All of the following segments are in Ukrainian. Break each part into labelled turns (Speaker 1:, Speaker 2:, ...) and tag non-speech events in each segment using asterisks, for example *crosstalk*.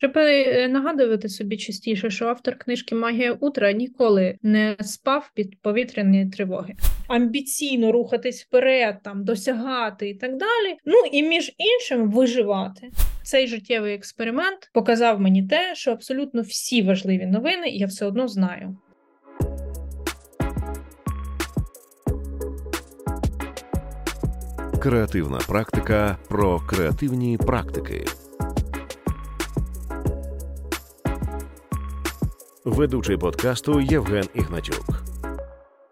Speaker 1: Треба е, нагадувати собі частіше, що автор книжки Магія утра ніколи не спав під повітряні тривоги. Амбіційно рухатись вперед, там досягати і так далі. Ну і між іншим виживати. Цей життєвий експеримент показав мені те, що абсолютно всі важливі новини я все одно знаю.
Speaker 2: Креативна практика про креативні практики. Ведучий подкасту Євген Ігнатюк.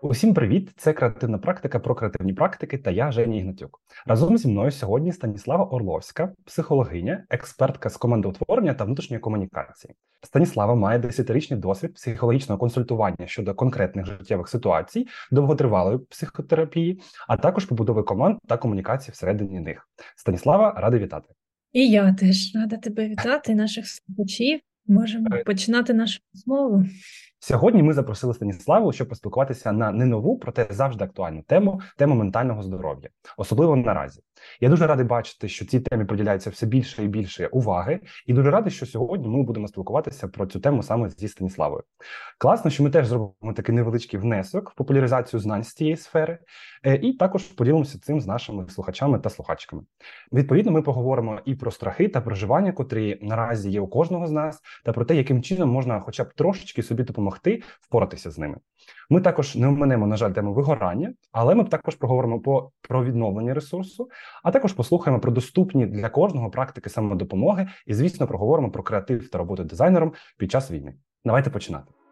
Speaker 3: Усім привіт! Це креативна практика про креативні практики. Та я Женя Ігнатюк. Разом зі мною сьогодні Станіслава Орловська, психологиня, експертка з командоутворення та внутрішньої комунікації. Станіслава має десятирічний досвід психологічного консультування щодо конкретних життєвих ситуацій, довготривалої психотерапії, а також побудови команд та комунікації всередині них. Станіслава радий вітати.
Speaker 1: І я теж рада тебе вітати, наших слухачів. Можемо починати нашу розмову.
Speaker 3: Сьогодні ми запросили Станіславу, щоб поспілкуватися на не нову, проте завжди актуальну тему тему ментального здоров'я, особливо наразі. Я дуже радий бачити, що цій темі приділяється все більше і більше уваги, і дуже радий, що сьогодні ми будемо спілкуватися про цю тему саме зі Станіславою. Класно, що ми теж зробимо такий невеличкий внесок в популяризацію знань з цієї сфери, е, і також поділимося цим з нашими слухачами та слухачками. Відповідно, ми поговоримо і про страхи та проживання, котрі наразі є у кожного з нас, та про те, яким чином можна, хоча б трошечки собі допомогти впоратися з ними. Ми також не оминемо, на жаль, тему вигорання, але ми також проговоримо по про відновлення ресурсу, а також послухаємо про доступні для кожного практики самодопомоги і, звісно, проговоримо про креатив та роботу дизайнером під час війни. Давайте починати.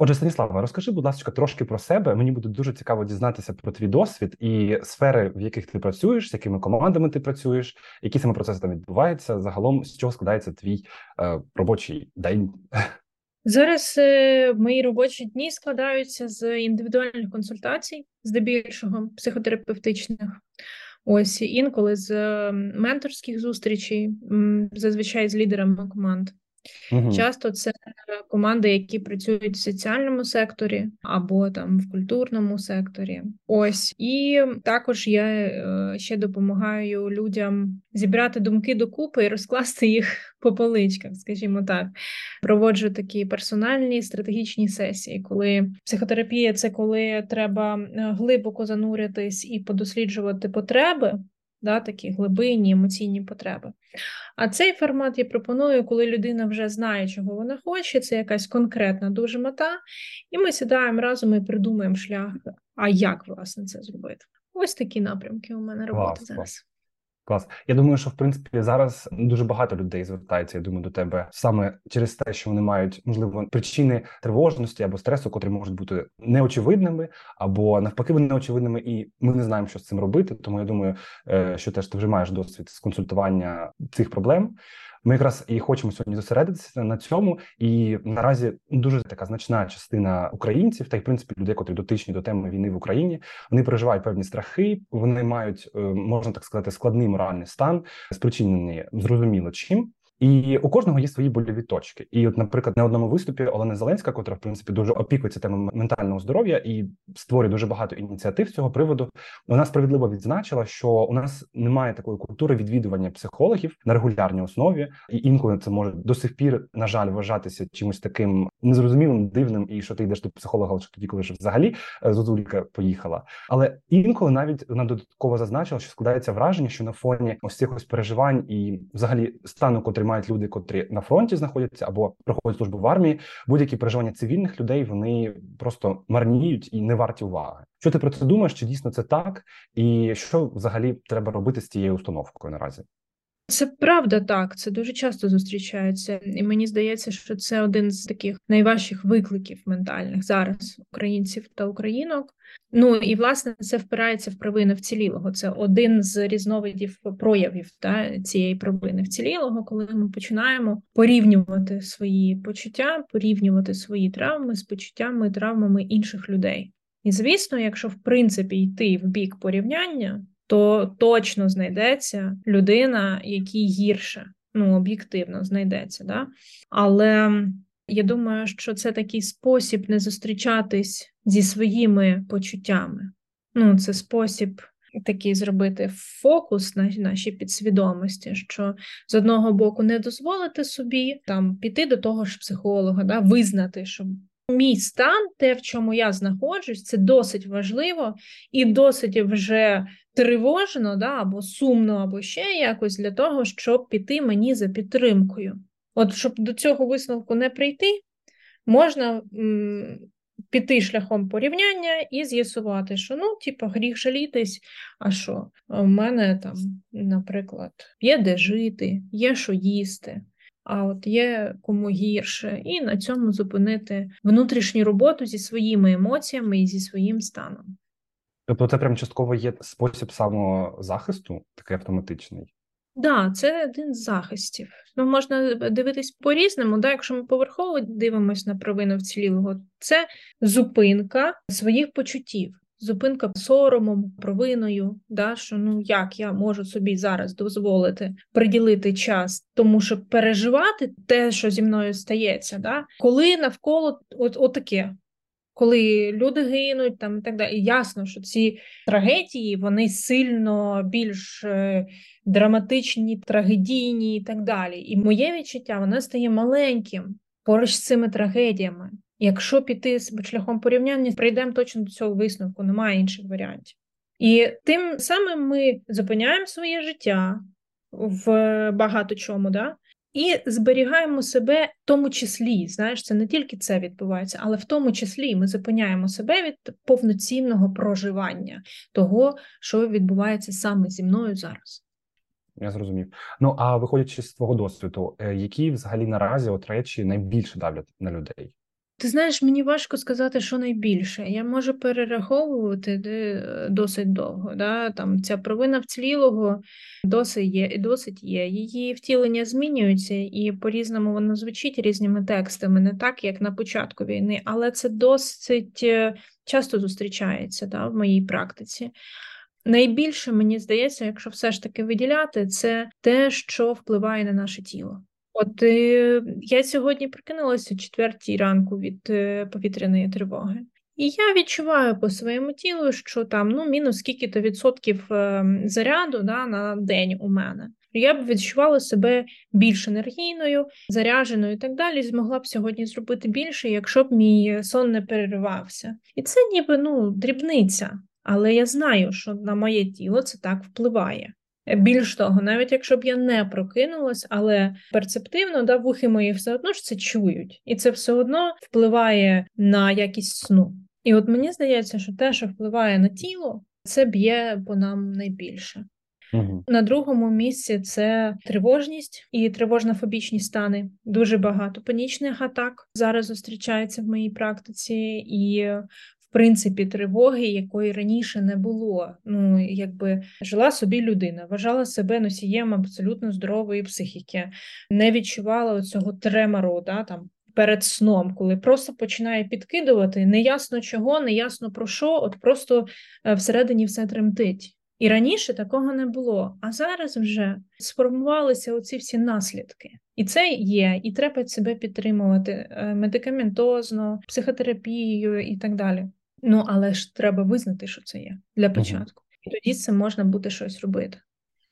Speaker 3: Отже, Станіслава, розкажи, будь ласка, трошки про себе. Мені буде дуже цікаво дізнатися про твій досвід і сфери, в яких ти працюєш, з якими командами ти працюєш, які саме процеси там відбуваються. Загалом з чого складається твій е, робочий день?
Speaker 1: Зараз е, мої робочі дні складаються з індивідуальних консультацій, здебільшого психотерапевтичних. Ось інколи з менторських зустрічей, зазвичай з лідерами команд. Угу. Часто це команди, які працюють в соціальному секторі або там в культурному секторі. Ось і також я е, ще допомагаю людям зібрати думки докупи і розкласти їх *laughs* по поличках, скажімо так. Проводжу такі персональні стратегічні сесії, коли психотерапія це коли треба е, глибоко зануритись і подосліджувати потреби да, такі глибинні емоційні потреби. А цей формат я пропоную, коли людина вже знає, чого вона хоче, це якась конкретна дуже мета, і ми сідаємо разом і придумаємо шлях, а як власне це зробити. Ось такі напрямки у мене роботи зараз. Клас.
Speaker 3: Я думаю, що в принципі зараз дуже багато людей звертається. Я думаю, до тебе саме через те, що вони мають можливо причини тривожності або стресу, котрі можуть бути неочевидними, або навпаки, вони неочевидними, і ми не знаємо, що з цим робити. Тому я думаю, е, що теж ти вже маєш досвід з консультування цих проблем. Ми якраз і хочемо сьогодні зосередитися на цьому. І наразі дуже така значна частина українців, та й в принципі людей, котрі дотичні до теми війни в Україні, вони переживають певні страхи. Вони мають е, можна так сказати складний моральний стан, спричинений зрозуміло чим. І у кожного є свої больові точки. І, от, наприклад, на одному виступі Олена Зеленська, котра в принципі дуже опікується темою ментального здоров'я і створює дуже багато ініціатив з цього приводу. Вона справедливо відзначила, що у нас немає такої культури відвідування психологів на регулярній основі, і інколи це може до сих пір, на жаль, вважатися чимось таким незрозумілим, дивним, і що ти йдеш до психолога, лише тоді, коли вже взагалі е, зозулька поїхала. Але інколи навіть вона додатково зазначила, що складається враження, що на фоні ось цих ось переживань і взагалі стану, котрий мають люди, котрі на фронті знаходяться або проходять службу в армії. Будь-які переживання цивільних людей вони просто марніють і не варті уваги. Що ти про це думаєш? Чи дійсно це так? І що взагалі треба робити з цією установкою наразі?
Speaker 1: Це правда так, це дуже часто зустрічається, і мені здається, що це один з таких найважчих викликів ментальних зараз українців та українок. Ну і власне це впирається в провину вцілілого. Це один з різновидів проявів та, цієї провини вцілілого, коли ми починаємо порівнювати свої почуття, порівнювати свої травми з почуттями і травмами інших людей. І звісно, якщо в принципі йти в бік порівняння то точно знайдеться людина, якій гірше, ну об'єктивно знайдеться. Да? Але я думаю, що це такий спосіб не зустрічатись зі своїми почуттями. Ну, це спосіб такий зробити фокус на нашій підсвідомості, що з одного боку не дозволити собі там піти до того ж психолога, да, визнати, що мій стан, те, в чому я знаходжусь, це досить важливо і досить вже тривожно, да, або сумно, або ще якось для того, щоб піти мені за підтримкою. От щоб до цього висновку не прийти, можна м, піти шляхом порівняння і з'ясувати, що ну, типу, гріх жалітись, а що? У мене там, наприклад, є де жити, є що їсти. А от є кому гірше, і на цьому зупинити внутрішню роботу зі своїми емоціями і зі своїм станом.
Speaker 3: Тобто, це прям частково є спосіб самозахисту, такий автоматичний.
Speaker 1: Да, це один з захистів. Ну, можна дивитись по-різному. Да? Якщо ми поверхово дивимося на провину вцілілого, це зупинка своїх почуттів, зупинка соромом, провиною, да? що ну як я можу собі зараз дозволити приділити час, тому що переживати те, що зі мною стається, да? коли навколо от, от таке коли люди гинуть, там і так далі. Ясно, що ці трагедії вони сильно більш е, драматичні, трагедійні і так далі. І моє відчуття воно стає маленьким поруч з цими трагедіями. Якщо піти шляхом порівняння, прийдемо точно до цього висновку, немає інших варіантів. І тим самим ми зупиняємо своє життя в багато чому, да? І зберігаємо себе в тому числі, знаєш, це не тільки це відбувається, але в тому числі ми зупиняємо себе від повноцінного проживання того, що відбувається саме зі мною зараз.
Speaker 3: Я зрозумів. Ну а виходячи з твого досвіду, е, які взагалі наразі от речі найбільше давлять на людей?
Speaker 1: Ти знаєш, мені важко сказати, що найбільше. Я можу перераховувати досить довго. Да? Там Ця провина вцілілого досить є, досить є. Її втілення змінюються, і по-різному воно звучить різними текстами, не так, як на початку війни, але це досить е, часто зустрічається да, в моїй практиці. Найбільше мені здається, якщо все ж таки виділяти, це те, що впливає на наше тіло. От е, я сьогодні прокинулася о четвертій ранку від е, повітряної тривоги. І я відчуваю по своєму тілу, що там ну, мінус скільки-то відсотків е, заряду да, на день у мене. Я б відчувала себе більш енергійною, заряженою і так далі. Змогла б сьогодні зробити більше, якщо б мій сон не переривався. І це ніби ну, дрібниця, але я знаю, що на моє тіло це так впливає. Більш того, навіть якщо б я не прокинулась, але перцептивно да, вухи мої все одно ж це чують, і це все одно впливає на якість сну. І от мені здається, що те, що впливає на тіло, це б'є по нам найбільше. Угу. На другому місці це тривожність і тривожно-фобічні стани. Дуже багато панічних атак зараз зустрічається в моїй практиці, і принципі тривоги, якої раніше не було. Ну якби жила собі людина, вважала себе носієм абсолютно здорової психіки, не відчувала цього тремору, да, там. Перед сном, коли просто починає підкидувати, неясно чого, неясно про що, от просто е, всередині все тремтить. І раніше такого не було. А зараз вже сформувалися оці всі наслідки. І це є, і треба себе підтримувати е, медикаментозно, психотерапією і так далі. Ну, але ж треба визнати, що це є для початку. І тоді це можна буде щось робити.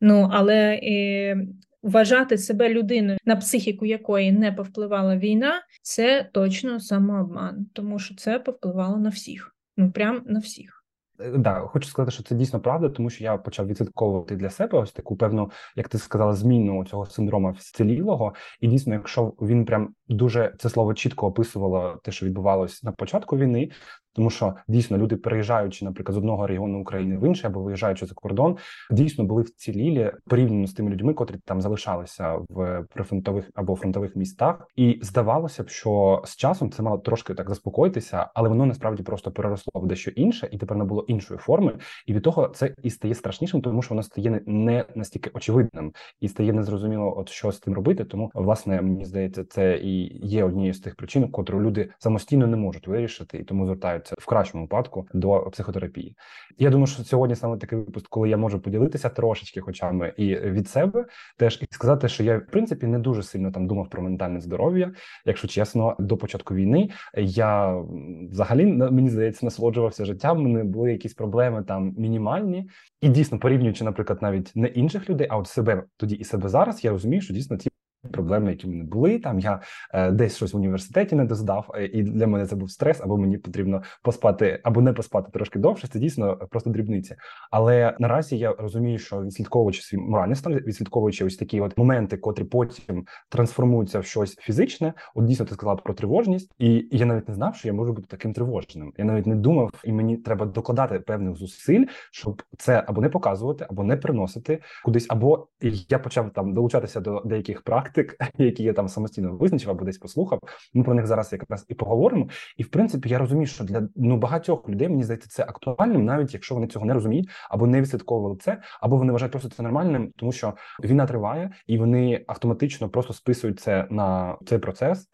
Speaker 1: Ну, але е, вважати себе людиною, на психіку якої не повпливала війна, це точно самообман, тому що це повпливало на всіх. Ну, прям на всіх.
Speaker 3: Е, да, хочу сказати, що це дійсно правда, тому що я почав відслідковувати для себе ось таку певну, як ти сказала, зміну цього синдрома вцілілого. І дійсно, якщо він прям дуже це слово чітко описувало те, що відбувалось на початку війни, тому що дійсно люди, переїжджаючи, наприклад, з одного регіону України в інший або виїжджаючи за кордон, дійсно були вцілілі порівняно з тими людьми, котрі там залишалися в прифронтових або фронтових містах, і здавалося б, що з часом це мало трошки так заспокоїтися, але воно насправді просто переросло в дещо інше, і тепер не було іншої форми. І від того це і стає страшнішим, тому що воно стає не настільки очевидним і стає незрозуміло, от що з тим робити. Тому власне мені здається, це і є однією з тих причин, котру люди самостійно не можуть вирішити, і тому звертають звертаються в кращому випадку до психотерапії. Я думаю, що сьогодні саме такий випуск, коли я можу поділитися трошечки, хоча б і від себе, теж і сказати, що я в принципі не дуже сильно там думав про ментальне здоров'я. Якщо чесно, до початку війни я взагалі мені здається насолоджувався життям. Мене були якісь проблеми там мінімальні, і дійсно порівнюючи, наприклад, навіть не інших людей, а от себе тоді і себе зараз, я розумію, що дійсно ті проблеми, які в мене були. Там я е, десь щось в університеті не доздав, е, і для мене це був стрес, або мені потрібно поспати, або не поспати трошки довше. Це дійсно просто дрібниці. Але наразі я розумію, що відслідковуючи свій моральний стан, відслідковуючи ось такі от моменти, котрі потім трансформуються в щось фізичне. От дійсно ти сказала про тривожність, і я навіть не знав, що я можу бути таким тривожним. Я навіть не думав, і мені треба докладати певних зусиль, щоб це або не показувати, або не приносити кудись, або я почав там долучатися до деяких практик практик, *laughs* які я там самостійно визначив або десь послухав. Ми про них зараз якраз і поговоримо. І в принципі, я розумію, що для ну багатьох людей мені здається це актуальним, навіть якщо вони цього не розуміють або не відслідковували це, або вони вважають просто це нормальним, тому що війна триває, і вони автоматично просто списують це на цей процес.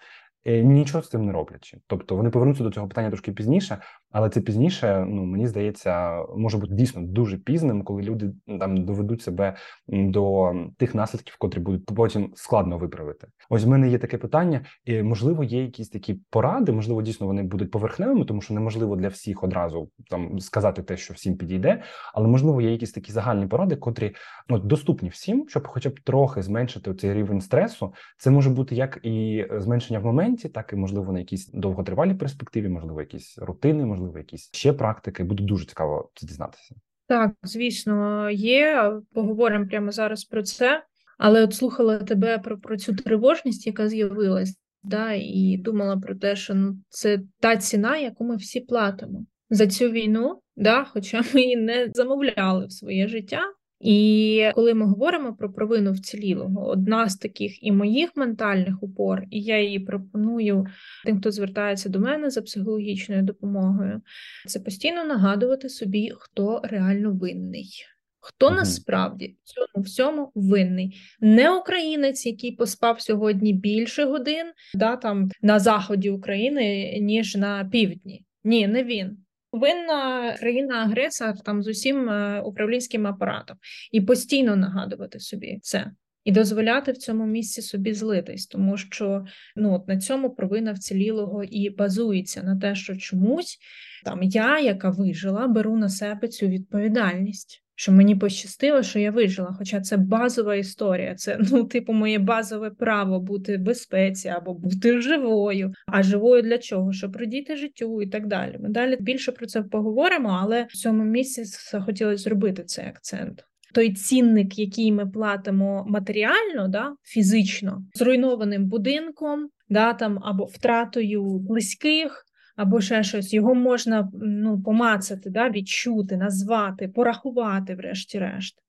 Speaker 3: Е, нічого з цим не роблячи, тобто вони повернуться до цього питання трошки пізніше, але це пізніше, ну мені здається, може бути дійсно дуже пізним, коли люди там доведуть себе до тих наслідків, котрі будуть потім складно виправити. Ось в мене є таке питання, і можливо, є якісь такі поради, можливо, дійсно вони будуть поверхневими, тому що неможливо для всіх одразу там сказати те, що всім підійде, але можливо є якісь такі загальні поради, котрі ну, доступні всім, щоб, хоча б трохи зменшити цей рівень стресу. Це може бути як і зменшення в моменті, так і можливо на якійсь довготривалій перспективі, можливо, якісь рутини, можливо можливо, якісь ще практики. Буде дуже цікаво це дізнатися.
Speaker 1: Так, звісно, є. Поговоримо прямо зараз про це. Але от слухала тебе про про цю тривожність, яка з'явилась, да, і думала про те, що ну, це та ціна, яку ми всі платимо за цю війну, да, хоча ми її не замовляли в своє життя. І коли ми говоримо про провину вцілілого, одна з таких і моїх ментальних упор, і я її пропоную тим, хто звертається до мене за психологічною допомогою, це постійно нагадувати собі, хто реально винний. Хто угу. насправді в цьому всьому винний? Не українець, який поспав сьогодні більше годин, да, там на заході України, ніж на півдні. Ні, не він винна країна-агресор там з усім е, управлінським апаратом. І постійно нагадувати собі це. І дозволяти в цьому місці собі злитись, тому що ну от на цьому провина вцілілого і базується на те, що чомусь там я, яка вижила, беру на себе цю відповідальність що мені пощастило, що я вижила. Хоча це базова історія, це *laughs* ну, типу, моє базове право бути в безпеці або бути живою. А живою для чого? Щоб радіти життю і так далі. Ми далі більше про це поговоримо, але в цьому місці захотілося зробити цей акцент. Той цінник, який ми платимо матеріально, да, фізично, зруйнованим будинком, да, там або втратою близьких, або ще щось, його можна ну, помацати, да, відчути, назвати, порахувати, врешті-решт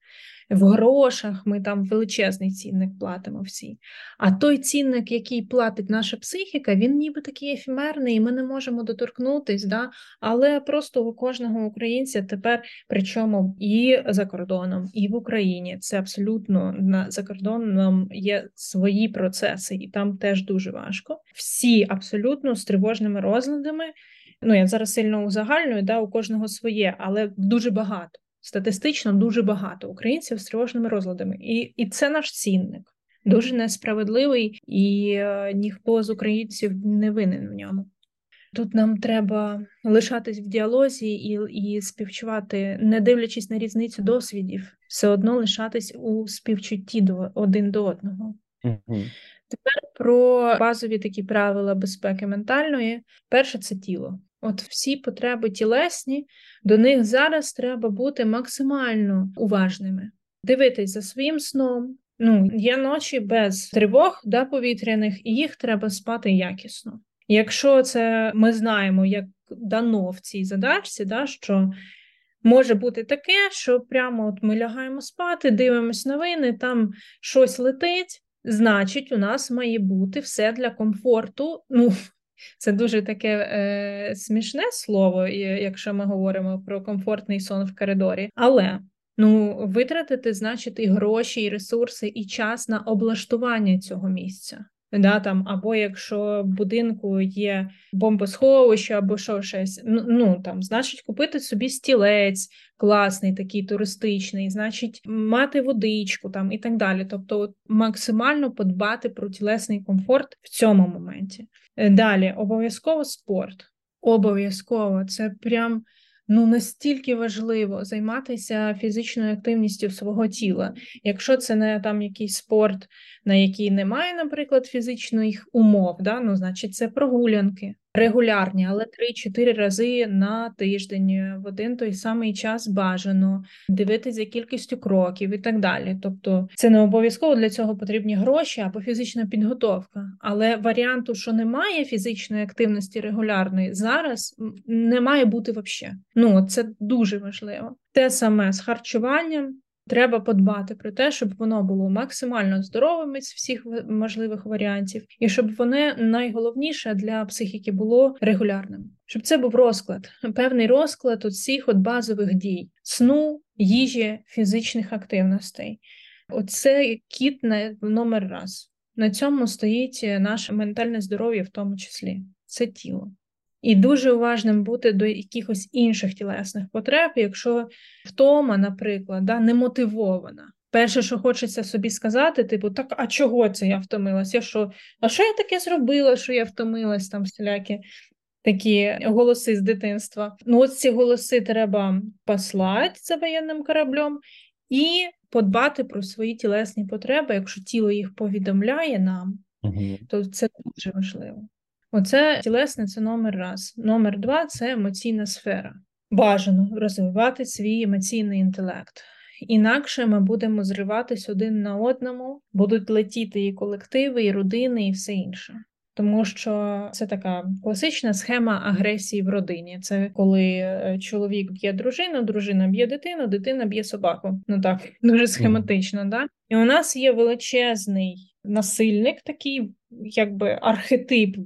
Speaker 1: в грошах ми там величезний цінник платимо всі. А той цінник, який платить наша психіка, він ніби такий ефемерний, і ми не можемо доторкнутись, да? але просто у кожного українця тепер, причому і за кордоном, і в Україні це абсолютно на за кордоном є свої процеси, і там теж дуже важко. Всі абсолютно з тривожними розладами. Ну, я зараз сильно узагальнюю, да, у кожного своє, але дуже багато статистично дуже багато українців з тривожними розладами, і, і це наш цінник. Дуже несправедливий, і е, ніхто з українців не винен в ньому. Тут нам треба лишатись в діалозі і і співчувати, не дивлячись на різницю досвідів, все одно лишатись у співчутті до один до одного. Mm-hmm. Тепер про базові такі правила безпеки ментальної. Перше це тіло. От всі потреби тілесні, до них зараз треба бути максимально уважними, дивитись за своїм сном. Ну, є ночі без тривог да, повітряних, і їх треба спати якісно. Якщо це ми знаємо, як дано в цій задачці, да, що може бути таке, що прямо от ми лягаємо спати, дивимось новини, там щось летить. Значить, у нас має бути все для комфорту. Ну, це дуже таке е, смішне слово, якщо ми говоримо про комфортний сон в коридорі. Але ну, витратити, значить, і гроші, і ресурси, і час на облаштування цього місця. Да, там, Або якщо в будинку є бомбосховище, або що щось, ну, ну там, значить, купити собі стілець класний, такий туристичний, значить, мати водичку там і так далі. Тобто, от, максимально подбати про тілесний комфорт в цьому моменті. Е, далі, обов'язково спорт. Обов'язково це прям ну настільки важливо займатися фізичною активністю свого тіла. Якщо це не там якийсь спорт, на який немає, наприклад, фізичних умов, да, ну значить це прогулянки регулярні, але 3-4 рази на тиждень в один той самий час бажано дивитися кількістю кроків і так далі. Тобто це не обов'язково для цього потрібні гроші або фізична підготовка. Але варіанту, що немає фізичної активності регулярної, зараз не має бути взагалі. Ну це дуже важливо. Те саме з харчуванням. Треба подбати про те, щоб воно було максимально здоровим з всіх можливих варіантів, і щоб воно найголовніше для психіки було регулярним. Щоб це був розклад, певний розклад усіх от базових дій: сну, їжі, фізичних активностей. Оце кіт на номер раз. На цьому стоїть наше ментальне здоров'я, в тому числі це тіло. І дуже уважним бути до якихось інших тілесних потреб, якщо втома, наприклад, да, не мотивована. Перше, що хочеться собі сказати, типу, так, а чого це я втомилась? Я що? А що я таке зробила, що я втомилась там всілякі такі голоси з дитинства? Ну, от ці голоси треба послати за воєнним кораблем і подбати про свої тілесні потреби. Якщо тіло їх повідомляє нам, угу. то це дуже важливо. Оце тілесне це номер раз. Номер два це емоційна сфера. Бажано розвивати свій емоційний інтелект. Інакше ми будемо зриватись один на одному, будуть летіти і колективи, і родини, і все інше. Тому що це така класична схема агресії в родині. Це коли е, чоловік б'є дружину, дружина б'є дитину, дитина б'є собаку. Ну так дуже схематично, да? І у нас є величезний насильник, такий якби архетип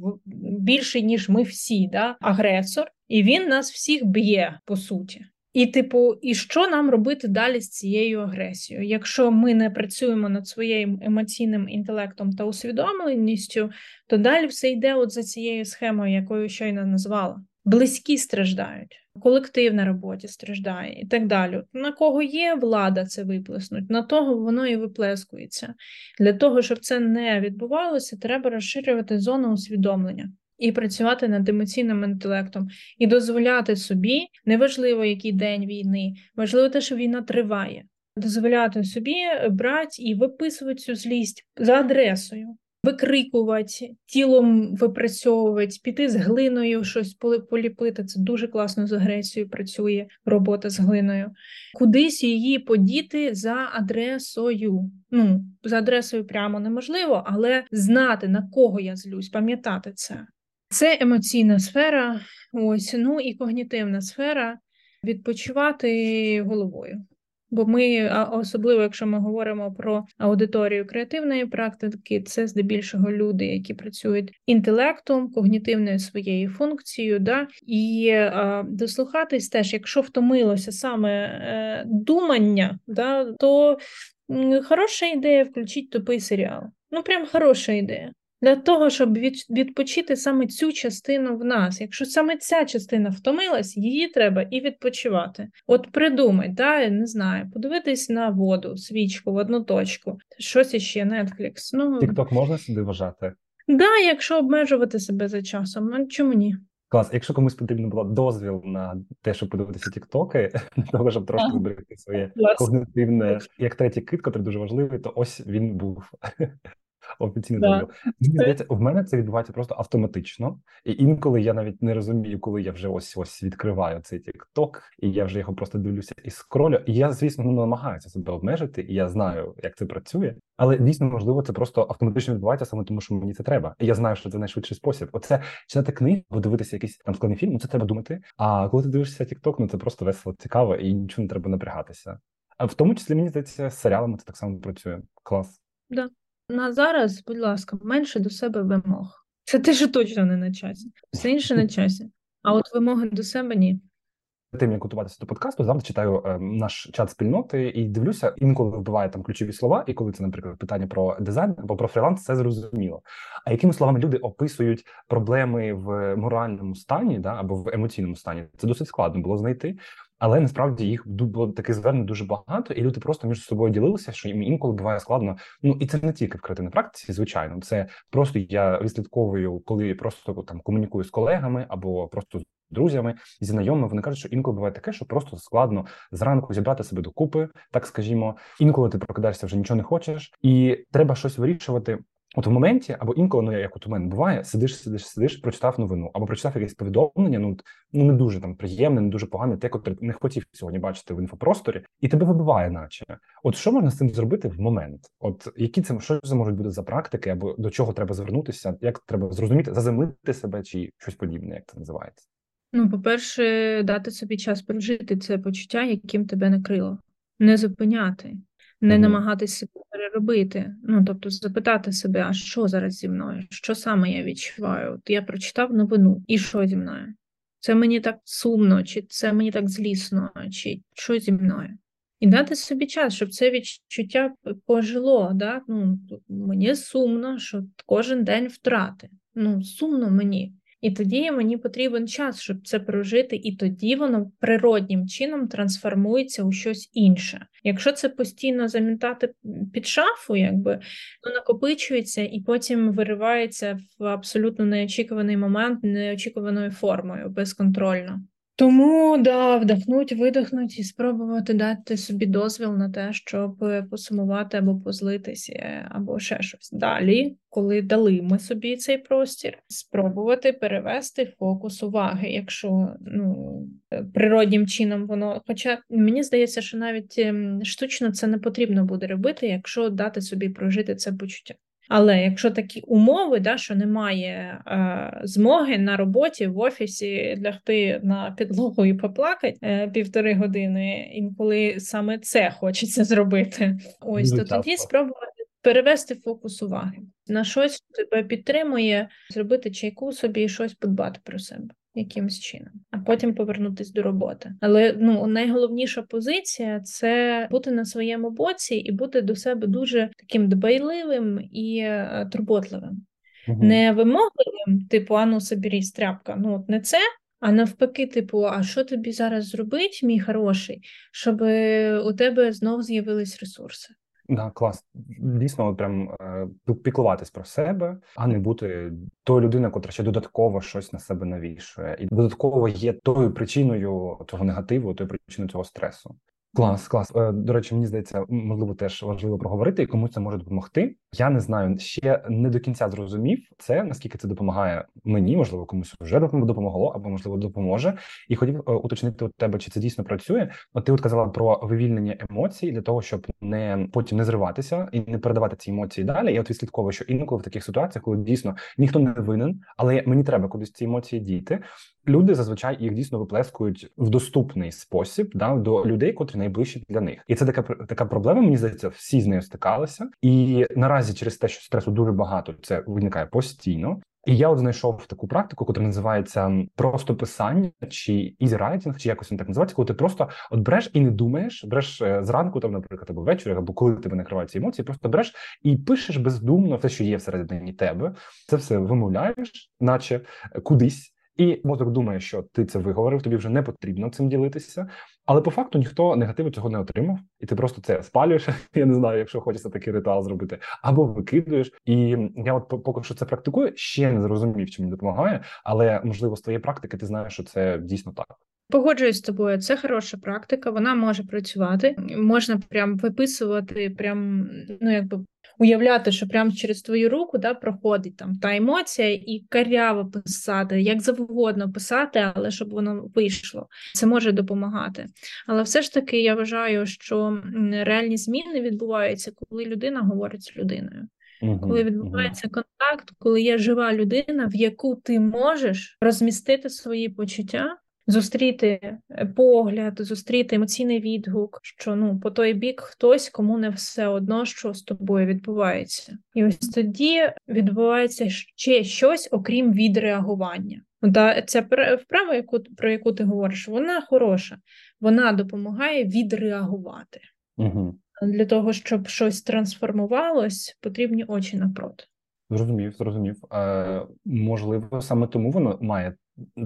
Speaker 1: більший, ніж ми всі, да? агресор, і він нас всіх б'є по суті. І, типу, і що нам робити далі з цією агресією? Якщо ми не працюємо над своїм емоційним інтелектом та усвідомленістю, то далі все йде от за цією схемою, якою щойно назвала. Близькі страждають, колектив на роботі страждає і так далі. На кого є влада це виплеснуть, на того воно і виплескується. Для того, щоб це не відбувалося, треба розширювати зону усвідомлення і працювати над емоційним інтелектом, і дозволяти собі, неважливо, який день війни, важливо те, що війна триває, дозволяти собі брати і виписувати цю злість за адресою. Викрикувати, тілом випрацьовувати, піти з глиною, щось поліпити. Це дуже класно з агресією працює робота з глиною, кудись її подіти за адресою. Ну, за адресою прямо неможливо, але знати на кого я злюсь, пам'ятати це. Це емоційна сфера, ось ну і когнітивна сфера відпочивати головою. Бо ми, особливо якщо ми говоримо про аудиторію креативної практики, це здебільшого люди, які працюють інтелектом, когнітивною своєю функцією, да? і а, дослухатись теж, якщо втомилося саме е, думання, да, то м, хороша ідея включити тупий серіал. Ну, прям хороша ідея для того, щоб відпочити саме цю частину в нас. Якщо саме ця частина втомилась, її треба і відпочивати. От придумай, да, не знаю, подивитись на воду, свічку в одну точку, щось іще, Netflix. Ну,
Speaker 3: Тікток можна сюди вважати?
Speaker 1: Да, якщо обмежувати себе за часом, ну чому ні?
Speaker 3: Клас, якщо комусь потрібно було дозвіл на те, щоб подивитися тіктоки, *laughs* для того, щоб трошки зберегти своє когнитивне, як третій кит, який дуже важливий, то ось він був. *laughs* Офіційно в мене це відбувається просто автоматично, і інколи я навіть не розумію, коли я вже ось ось відкриваю цей TikTok, і я вже його просто дивлюся і скролю. І я, звісно, ну, намагаюся себе обмежити, і я знаю, як це працює. Але дійсно, можливо, це просто автоматично відбувається саме тому, що мені це треба. І я знаю, що це найшвидший спосіб. Оце читати книги, або дивитися якийсь там складний фільм. Ну це треба думати. А коли ти дивишся TikTok, ну це просто весело, цікаво і нічого не треба напрягатися. А в тому числі мені здається, з серіалами це так само працює. Клас.
Speaker 1: Да. На зараз, будь ласка, менше до себе вимог. Це те, що точно не на часі. Все інше на часі. А от вимоги до себе ні.
Speaker 3: тим, як готуватися до подкасту, завжди читаю е, наш чат спільноти і дивлюся, інколи вбиває там ключові слова, і коли це, наприклад, питання про дизайн або про фріланс, це зрозуміло. А якими словами люди описують проблеми в моральному стані, да або в емоційному стані, це досить складно було знайти. Але насправді їх було таких звернень дуже багато, і люди просто між собою ділилися, що їм інколи буває складно. Ну і це не тільки в креативній практиці, звичайно. Це просто я відслідковую, коли просто там комунікую з колегами або просто з друзями зі знайомими. Вони кажуть, що інколи буває таке, що просто складно зранку зібрати себе докупи, так скажімо. Інколи ти прокидаєшся, вже нічого не хочеш, і треба щось вирішувати. От в моменті, або інколи, ну як от у мене буває, сидиш, сидиш, сидиш, прочитав новину, або прочитав якесь повідомлення, ну ну не дуже там приємне, не дуже погане, те, котре не хотів сьогодні бачити в інфопросторі, і тебе вибиває, наче. От що можна з цим зробити в момент? От які це що це можуть бути за практики, або до чого треба звернутися, як треба зрозуміти, заземлити себе чи щось подібне, як це називається?
Speaker 1: Ну, по-перше, дати собі час прожити це почуття, яким тебе накрило, не зупиняти не mm-hmm. намагатися переробити. Ну тобто, запитати себе, а що зараз зі мною? Що саме я відчуваю? От я прочитав новину, і що зі мною? Це мені так сумно, чи це мені так злісно, чи що зі мною? І дати собі час, щоб це відчуття пожило. Да? Ну, Мені сумно, що кожен день втрати. Ну, сумно мені. І тоді мені потрібен час, щоб це прожити, і тоді воно природнім чином трансформується у щось інше. Якщо це постійно замітати під шафу, якби то накопичується і потім виривається в абсолютно неочікуваний момент, неочікуваною формою, безконтрольно. Тому да, вдохнуть, видихнуть і спробувати дати собі дозвіл на те, щоб посумувати або позлитися, або ще щось. Далі, коли дали ми собі цей простір, спробувати перевести фокус уваги, якщо ну природнім чином воно. Хоча мені здається, що навіть ем, штучно це не потрібно буде робити, якщо дати собі прожити це почуття. Але якщо такі умови, да, що немає е, змоги на роботі в офісі лягти на підлогу і поплакати е, півтори години, інколи саме це хочеться зробити, ось то тоді спробувати перевести фокус уваги. На щось тебе підтримує, зробити чайку собі і щось подбати про себе якимось чином, а потім повернутися до роботи. Але ну найголовніша позиція це бути на своєму боці і бути до себе дуже таким дбайливим і е, турботливим, угу. не вимогливим, типу, ану собі тряпка. Ну от не це. А навпаки, типу, а що тобі зараз зробить, мій хороший, щоб у тебе знов з'явились ресурси?
Speaker 3: Да, клас. Дійсно, прям е, піклуватись про себе, а не бути тою людиною, котра ще додатково щось на себе навішує, і додатково є тою причиною цього негативу, тою причиною цього стресу. Клас, клас. Е, до речі, мені здається, можливо, теж важливо проговорити, і комусь це може допомогти. Я не знаю, ще не до кінця зрозумів це, наскільки це допомагає мені, можливо, комусь вже допомогло, або можливо допоможе. І хотів е, уточнити у тебе, чи це дійсно працює. От ти от казала про вивільнення емоцій для того, щоб не потім не зриватися і не передавати ці емоції далі. Я от відслідковую, що інколи в таких ситуаціях, коли дійсно ніхто не винен, але мені треба кудись ці емоції діти. Люди зазвичай їх дійсно виплескують в доступний спосіб да до людей, котрі найближчі для них, і це така така проблема. Мені здається, всі з нею стикалися, і наразі через те, що стресу дуже багато, це виникає постійно. І я от знайшов таку практику, яка називається просто писання чи easy-writing, чи якось він так називається, коли ти просто от береш і не думаєш, береш е, зранку, там, наприклад, або ввечері, або коли тебе накривають ці емоції, просто береш і пишеш бездумно все, що є всередині тебе. Це все вимовляєш, наче кудись. І мозок думає, що ти це виговорив, тобі вже не потрібно цим ділитися. Але по факту ніхто негативу цього не отримав, і ти просто це спалюєш. *laughs* Я не знаю, якщо хочеться такий ритуал зробити, або викидуєш. І я, от поки що це практикую, ще не зрозумів, чи мені допомагає, але можливо з твоєї практики ти знаєш, що це дійсно так.
Speaker 1: Погоджуюсь з тобою, це хороша практика, вона може працювати. Можна прям виписувати, прям ну якби уявляти, що прямо через твою руку да, проходить там та емоція, і каряво писати, як завгодно писати, але щоб воно вийшло. Це може допомагати. Але все ж таки я вважаю, що реальні зміни відбуваються, коли людина говорить з людиною. Коли відбувається контакт, коли є жива людина, в яку ти можеш розмістити свої почуття, зустріти е, погляд, зустріти емоційний відгук, що ну по той бік хтось, кому не все одно, що з тобою відбувається, і ось тоді відбувається ще щось, окрім відреагування. Та ця вправа, яку про яку ти говориш, вона хороша, вона допомагає відреагувати.
Speaker 3: Угу.
Speaker 1: Для того, щоб щось трансформувалось, потрібні очі напроти.
Speaker 3: Зрозумів, зрозумів. Е, Можливо, саме тому воно має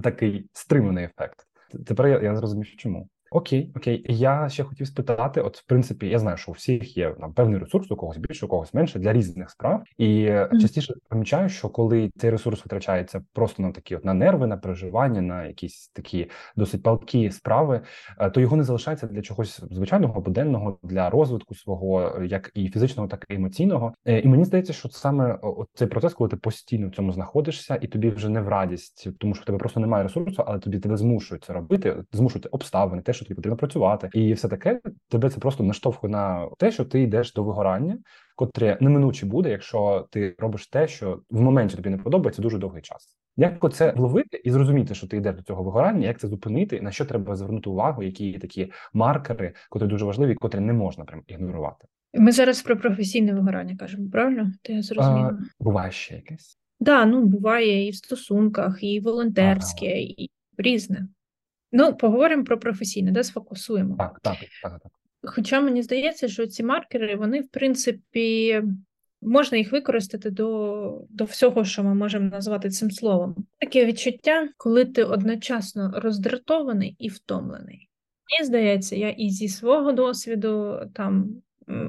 Speaker 3: такий стриманий ефект. Тепер я, я зрозумів, чому. Окей, окей. Я ще хотів спитати: от, в принципі, я знаю, що у всіх є там певний ресурс, у когось більше, у когось менше для різних справ. І mm. частіше помічаю, що коли цей ресурс витрачається просто на такі от на нерви, на переживання, на якісь такі досить палкі справи, е, то його не залишається для чогось звичайного, буденного для розвитку свого, як і фізичного, так і емоційного. Е, і мені здається, що саме цей процес, коли ти постійно в цьому знаходишся, і тобі вже не в радість, тому що в тебе просто немає ресурсу, але тобі тебе змушують це робити, змушують обставини, те, що тобі потрібно працювати, і все таке тебе це просто наштовхує на те, що ти йдеш до вигорання, котре неминуче буде, якщо ти робиш те, що в моменті тобі не подобається дуже довгий час. Як оце вловити і зрозуміти, що ти йдеш до цього вигорання, як це зупинити, на що треба звернути увагу, які є такі маркери, котрі дуже важливі, котрі не можна прям ігнорувати?
Speaker 1: Ми зараз про професійне вигорання кажемо, правильно? Ти зрозуміла?
Speaker 3: Буває ще якесь?
Speaker 1: Так, да, ну буває і в стосунках, і волонтерське, ага. і різне. Ну, поговоримо про професійне, де сфокусуємо.
Speaker 3: Так, так, так, так.
Speaker 1: Хоча мені здається, що ці маркери, вони, в принципі, можна їх використати до до всього, що ми можемо назвати цим словом. Таке відчуття, коли ти одночасно роздратований і втомлений. Мені здається, я і зі свого досвіду там.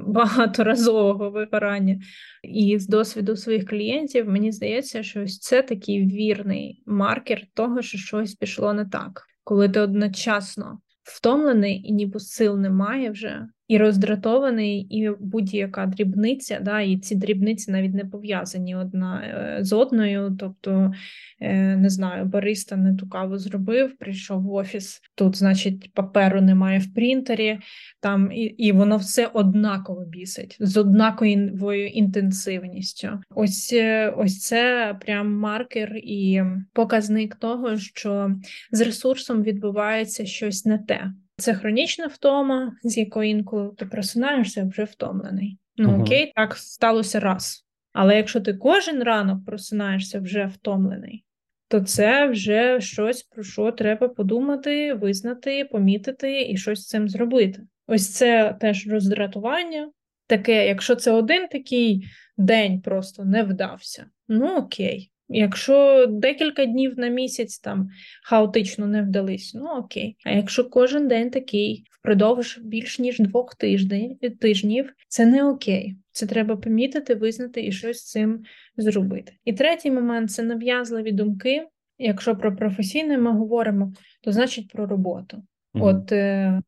Speaker 1: Багаторазового вигорання і з досвіду своїх клієнтів, мені здається, що ось це такий вірний маркер того, що щось пішло не так коли ти одночасно втомлений і ніби сил немає вже, і роздратований, і будь-яка дрібниця, да, і ці дрібниці навіть не пов'язані одна е, з одною. Тобто, е, не знаю, бариста не ту каву зробив, прийшов в офіс, тут, значить, паперу немає в принтері, там і і воно все однаково бісить з однаковою інтенсивністю. Ось е, ось це прям маркер і показник того, що з ресурсом відбувається щось не те. Це хронічна втома, з якої інколи ти просинаєшся вже втомлений. Ну uh-huh. окей, так сталося раз. Але якщо ти кожен ранок просинаєшся вже втомлений, то це вже щось, про що треба подумати, визнати, помітити і щось з цим зробити. Ось це теж роздратування. Таке, якщо це один такий день просто не вдався, ну окей. Якщо декілька днів на місяць там хаотично не вдались, ну окей. А якщо кожен день такий впродовж більш ніж двох тиждень, тижнів, це не окей. Це треба помітити, визнати і щось з цим зробити. І третій момент це нав'язливі думки. Якщо про професійне ми говоримо, то значить про роботу. Mm-hmm. От е,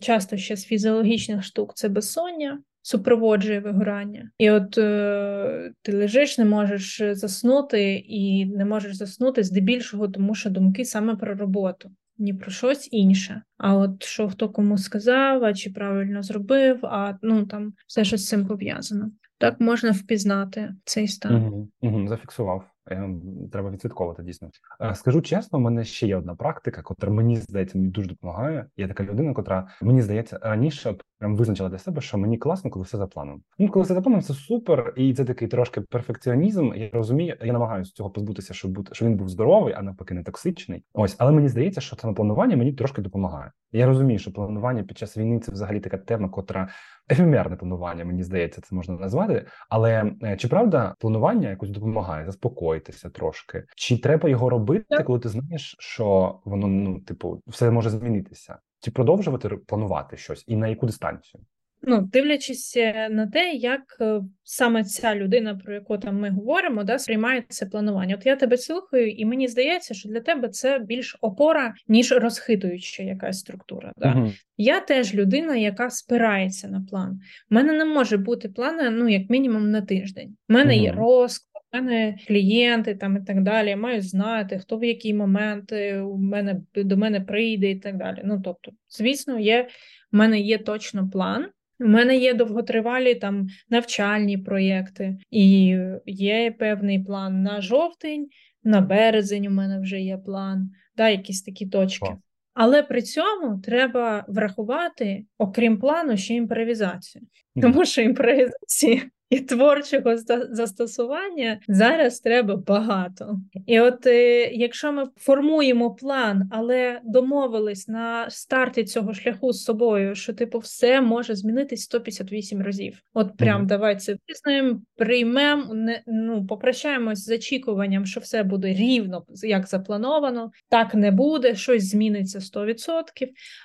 Speaker 1: часто ще з фізіологічних штук це безсоння супроводжує вигорання. І от е, ти лежиш, не можеш заснути, і не можеш заснути здебільшого, тому що думки саме про роботу, ні про щось інше. А от що хто кому сказав, а чи правильно зробив, а ну там все що з цим пов'язано. Так можна впізнати цей стан.
Speaker 3: Угу, угу, Зафіксував. Треба відслідковувати дійсно. Е, скажу чесно, у мене ще є одна практика, котра мені здається мені дуже допомагає. Я така людина, котра мені здається раніше прям визначила для себе, що мені класно, коли все за планом. Ну коли все за планом, це супер, і це такий трошки перфекціонізм. Я розумію, я намагаюся цього позбутися, щоб бути, щоб він був здоровий, а навпаки, не токсичний. Ось, але мені здається, що саме планування мені трошки допомагає. Я розумію, що планування під час війни це взагалі така тема, котра ефемерне планування, мені здається, це можна назвати. Але е, чи правда планування якось допомагає заспокоїтися трошки? Чи треба його робити, коли ти знаєш, що воно ну типу все може змінитися? Чи продовжувати планувати щось і на яку дистанцію?
Speaker 1: Ну, дивлячись е, на те, як е, саме ця людина, про яку там ми говоримо, да, сприймає це планування. От я тебе слухаю, і мені здається, що для тебе це більш опора, ніж розхитуюча якась структура. Да? uh Я теж людина, яка спирається на план. У мене не може бути плану, ну, як мінімум, на тиждень. У мене uh є розклад. У мене клієнти там і так далі, я маю знати, хто в який момент е, у мене до мене прийде і так далі. Ну тобто, звісно, є у мене є точно план, у мене є довготривалі там навчальні проєкти, і є певний план на жовтень, на березень. У мене вже є план, да, якісь такі точки. Але при цьому треба врахувати, окрім плану, ще імпровізацію. Тому що імпровізації і творчого застосування зараз треба багато. І от е, якщо ми формуємо план, але домовились на старті цього шляху з собою, що типу все може змінитись 158 разів. От прям mm-hmm. давай це визнаємо, приймемо, не ну попрощаємось з очікуванням, що все буде рівно як заплановано. Так не буде, щось зміниться 100%.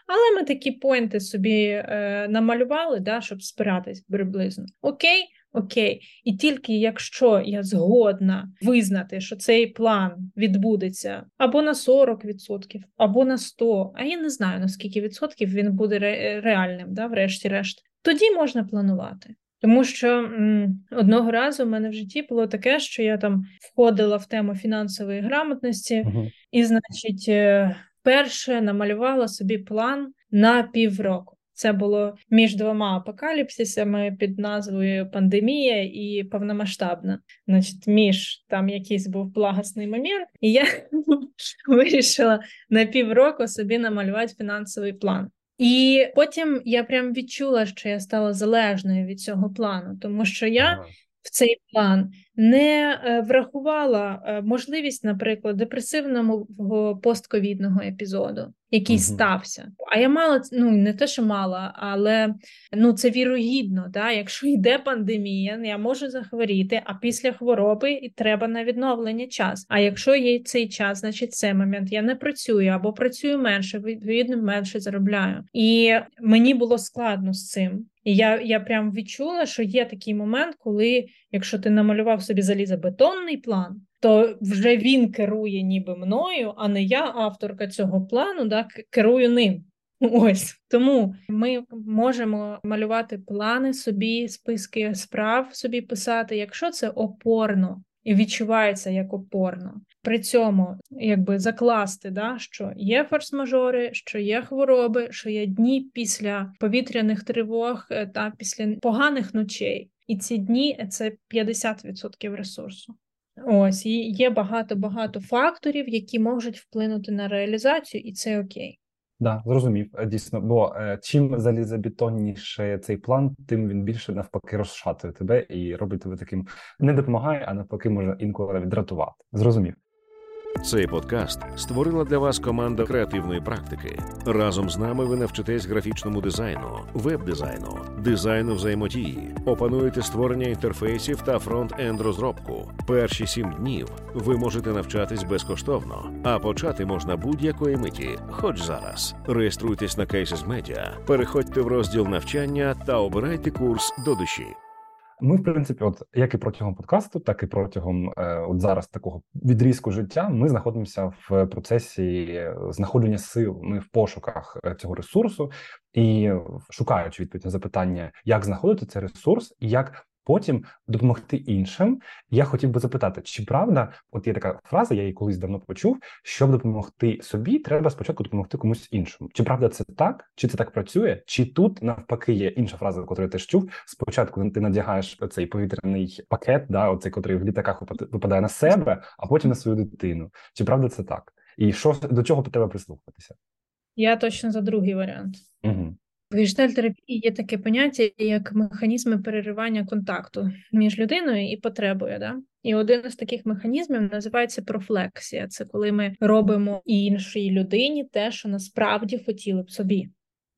Speaker 1: Але ми такі поінти собі е, намалювали, да, щоб спиратись приблизно. Окей, окей. І тільки якщо я згодна визнати, що цей план відбудеться або на 40%, або на 100%, а я не знаю наскільки відсотків він буде ре- реальним, да, врешті-решт, тоді можна планувати. Тому що м, одного разу в мене в житті було таке, що я там входила в тему фінансової грамотності, uh-huh. і, значить, е, перше намалювала собі план на півроку. Це було між двома апокаліпсисами під назвою Пандемія і повномасштабна. Значить, між там якийсь був благосний момент, і я *laughs* вирішила на півроку собі намалювати фінансовий план. І потім я прям відчула, що я стала залежною від цього плану, тому що я в цей план не е, врахувала е, можливість, наприклад, депресивного постковідного епізоду, який угу. стався. А я мала ну не те, що мала, але ну це вірогідно. Да? Якщо йде пандемія, я можу захворіти, а після хвороби і треба на відновлення час. А якщо є цей час, значить цей момент я не працюю або працюю менше, відповідно менше заробляю. І мені було складно з цим. І я я прям відчула, що є такий момент, коли якщо ти намалював собі залізобетонний план, то вже він керує ніби мною, а не я, авторка цього плану, да, керую ним. *laughs* Ось тому ми можемо малювати плани собі, списки справ собі писати, якщо це опорно і відчувається як опорно. При цьому якби закласти, да, що є форс-мажори, що є хвороби, що є дні після повітряних тривог е, та після поганих ночей. І ці дні це 50% ресурсу. Ось і є багато-багато факторів, які можуть вплинути на реалізацію, і це окей.
Speaker 3: Да, зрозумів е, дійсно. Бо е, чим залізобетонніше цей план, тим він більше навпаки розшатує тебе і робить тебе таким не допомагає, а навпаки може інколи відратувати. Зрозумів.
Speaker 2: Цей подкаст створила для вас команда креативної практики. Разом з нами ви навчитесь графічному дизайну, веб-дизайну, дизайну взаємодії, опануєте створення інтерфейсів та фронт-енд розробку. Перші сім днів ви можете навчатись безкоштовно, а почати можна будь-якої миті, хоч зараз. Реєструйтесь на Cases Media, переходьте в розділ навчання та обирайте курс до душі.
Speaker 3: Ми, в принципі, от як і протягом подкасту, так і протягом е, от зараз такого відрізку життя, ми знаходимося в процесі е, знаходження сил. Ми в пошуках е, цього ресурсу і шукаючи відповідь на запитання, як знаходити цей ресурс, і як потім допомогти іншим. Я хотів би запитати, чи правда, от є така фраза, я її колись давно почув. Щоб допомогти собі, треба спочатку допомогти комусь іншому. Чи правда це так? Чи це так працює? Чи тут навпаки є інша фраза, яку я теж чув? Спочатку ти надягаєш цей повітряний пакет, да, оцей, котрий в літаках випадає на себе, а потім на свою дитину. Чи правда це так? І що до чого треба прислухатися?
Speaker 1: Я точно за другий варіант. Угу. В гештальтерапії є таке поняття, як механізми переривання контакту між людиною і потребою. Да? І один з таких механізмів називається профлексія. Це коли ми робимо іншій людині те, що насправді хотіли б собі.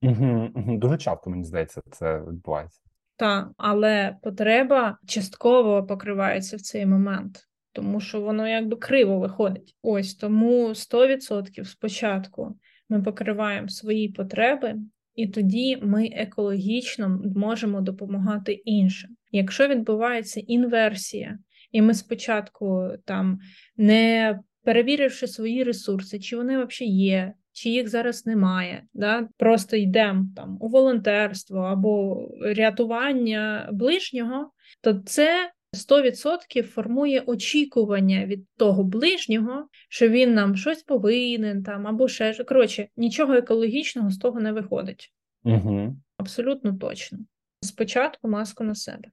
Speaker 3: Угу, угу. Дуже часто мені здається, це відбувається.
Speaker 1: Так, але потреба частково покривається в цей момент, тому що воно якби криво виходить. Ось тому 100% спочатку ми покриваємо свої потреби, і тоді ми екологічно можемо допомагати іншим. Якщо відбувається інверсія, і ми спочатку там не перевіривши свої ресурси, чи вони взагалі є, чи їх зараз немає, да? просто йдемо там у волонтерство або рятування ближнього, то це 100% формує очікування від того ближнього, що він нам щось повинен там або ще коротше, нічого екологічного з того не виходить.
Speaker 3: Угу.
Speaker 1: Абсолютно точно. Спочатку маску на себе.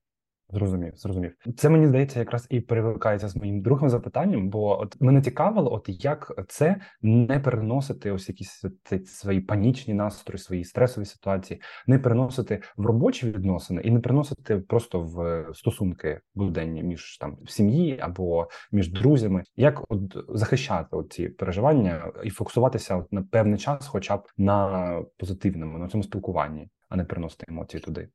Speaker 3: Зрозумів, зрозумів. Це мені здається, якраз і перевикається з моїм другим запитанням, бо от мене цікавило, от як це не переносити ось якісь ці свої панічні настрої, свої стресові ситуації, не переносити в робочі відносини і не переносити просто в стосунки буденні між там в сім'ї або між друзями. Як от захищати ці переживання і фокусуватися от на певний час, хоча б на позитивному, на цьому спілкуванні, а не переносити емоції туди.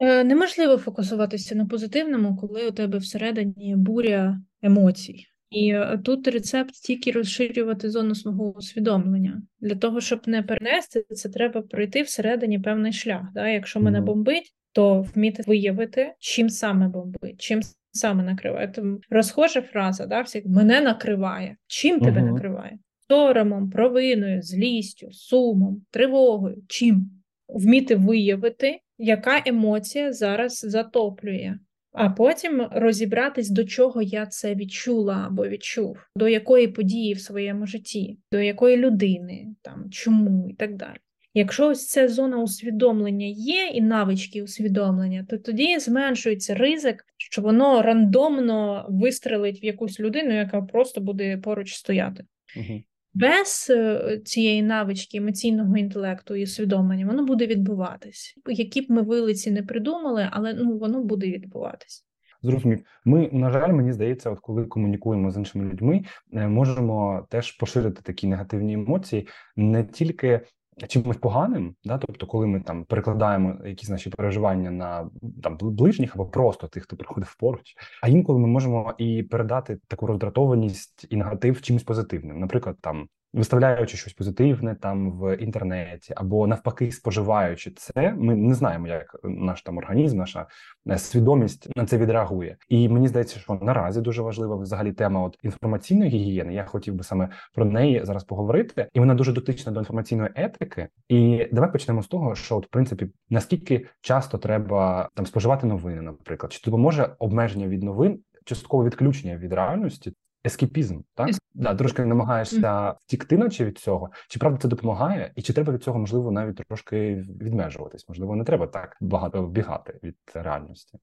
Speaker 1: Е, неможливо фокусуватися на позитивному, коли у тебе всередині буря емоцій. І е, тут рецепт тільки розширювати зону свого усвідомлення. Для того, щоб не перенести, це треба пройти всередині певний шлях. Да? Якщо мене бомбить, то вміти виявити, чим саме бомбить, чим саме накриває. Тому розхожа фраза, да, всіх мене накриває. Чим тебе uh-huh. накриває? Соромом, провиною, злістю, сумом, тривогою. Чим? Вміти виявити яка емоція зараз затоплює, а потім розібратись, до чого я це відчула або відчув, до якої події в своєму житті, до якої людини, там чому і так далі. Якщо ось ця зона усвідомлення є і навички усвідомлення, то тоді зменшується ризик, що воно рандомно вистрелить в якусь людину, яка просто буде поруч стояти. Угу без е, цієї навички емоційного інтелекту і усвідомлення воно буде відбуватись. Які б ми вилиці не придумали, але ну воно буде відбуватись.
Speaker 3: Зрозумів, ми на жаль, мені здається, от коли комунікуємо з іншими людьми, е, можемо теж поширити такі негативні емоції не тільки чимось поганим, да, тобто, коли ми там перекладаємо якісь наші переживання на там ближніх або просто тих, хто приходив поруч. А інколи ми можемо і передати таку роздратованість і негатив чимось позитивним, наприклад, там виставляючи щось позитивне там в інтернеті, або навпаки, споживаючи це, ми не знаємо, як наш там організм, наша е, свідомість на це відреагує. І мені здається, що наразі дуже важлива взагалі тема от інформаційної гігієни. Я хотів би саме про неї зараз поговорити, і вона дуже дотична до інформаційної етики. І давай почнемо з того, що от в принципі наскільки часто треба там споживати новини, наприклад, чи допоможе обмеження від новин. Частково відключення від реальності ескепізм, так Еск... да, трошки намагаєшся втікти, наче від цього. Чи правда це допомагає, і чи треба від цього можливо навіть трошки відмежуватись? Можливо, не треба так багато вбігати від реальності.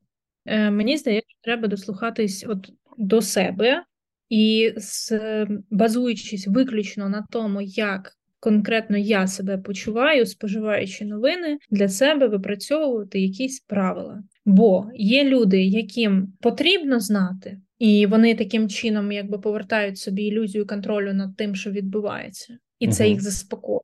Speaker 1: Е, Мені здається, що треба дослухатись от до себе і з базуючись виключно на тому, як конкретно я себе почуваю, споживаючи новини, для себе випрацьовувати якісь правила. Бо є люди, яким потрібно знати, і вони таким чином якби повертають собі ілюзію контролю над тим, що відбувається, і це їх заспокоює.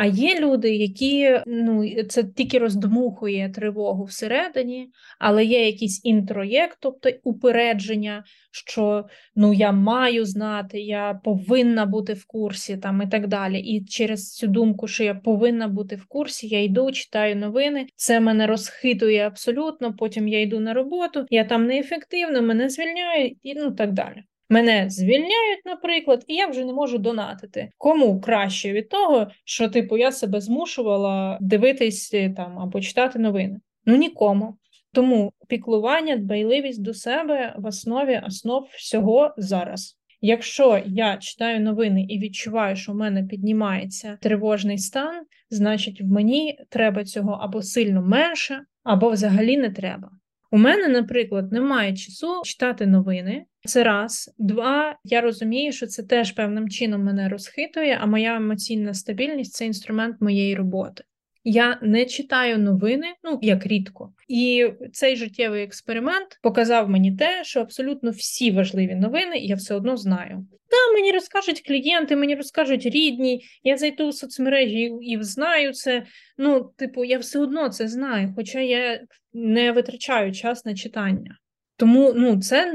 Speaker 1: А є люди, які ну це тільки роздмухує тривогу всередині, але є якийсь інтроєкт, тобто упередження, що ну я маю знати, я повинна бути в курсі там і так далі. І через цю думку, що я повинна бути в курсі, я йду, читаю новини. Це мене розхитує абсолютно. Потім я йду на роботу, я там неефективна, мене звільняють і ну так далі. Мене звільняють, наприклад, і я вже не можу донатити. Кому краще від того, що типу я себе змушувала дивитись е, там або читати новини? Ну нікому. Тому піклування, дбайливість до себе в основі основ всього зараз. Якщо я читаю новини і відчуваю, що в мене піднімається тривожний стан, значить в мені треба цього або сильно менше, або взагалі не треба. У мене, наприклад, немає часу читати новини. Це раз, два. Я розумію, що це теж певним чином мене розхитує, а моя емоційна стабільність це інструмент моєї роботи. Я не читаю новини, ну як рідко, і цей життєвий експеримент показав мені те, що абсолютно всі важливі новини я все одно знаю. Та мені розкажуть клієнти, мені розкажуть рідні. Я зайду в соцмережі і, і знаю це. Ну, типу, я все одно це знаю, хоча я не витрачаю час на читання. Тому ну, це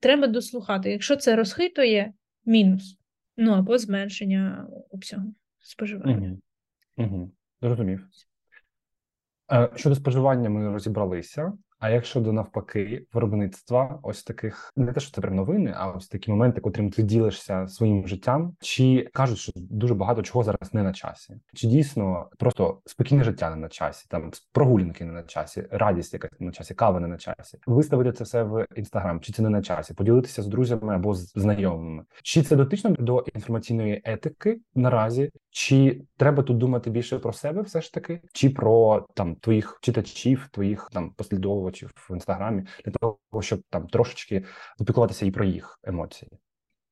Speaker 1: треба дослухати. Якщо це розхитує, мінус. Ну або зменшення обсягу споживання.
Speaker 3: Угу. Угу. Зрозумів. Е, щодо споживання, ми розібралися. А якщо до навпаки виробництва, ось таких не те, що це прям новини, а ось такі моменти, котрим ти ділишся своїм життям, чи кажуть, що дуже багато чого зараз не на часі, чи дійсно просто спокійне життя не на часі, там прогулянки не на часі, радість якась не на часі, кава не на часі, виставити це все в інстаграм, чи це не на часі, поділитися з друзями або з знайомими, чи це дотично до інформаційної етики наразі, чи треба тут думати більше про себе, все ж таки, чи про там твоїх читачів, твоїх там послідовувачів? Чи в інстаграмі, для того, щоб там трошечки попіклуватися і про їх емоції.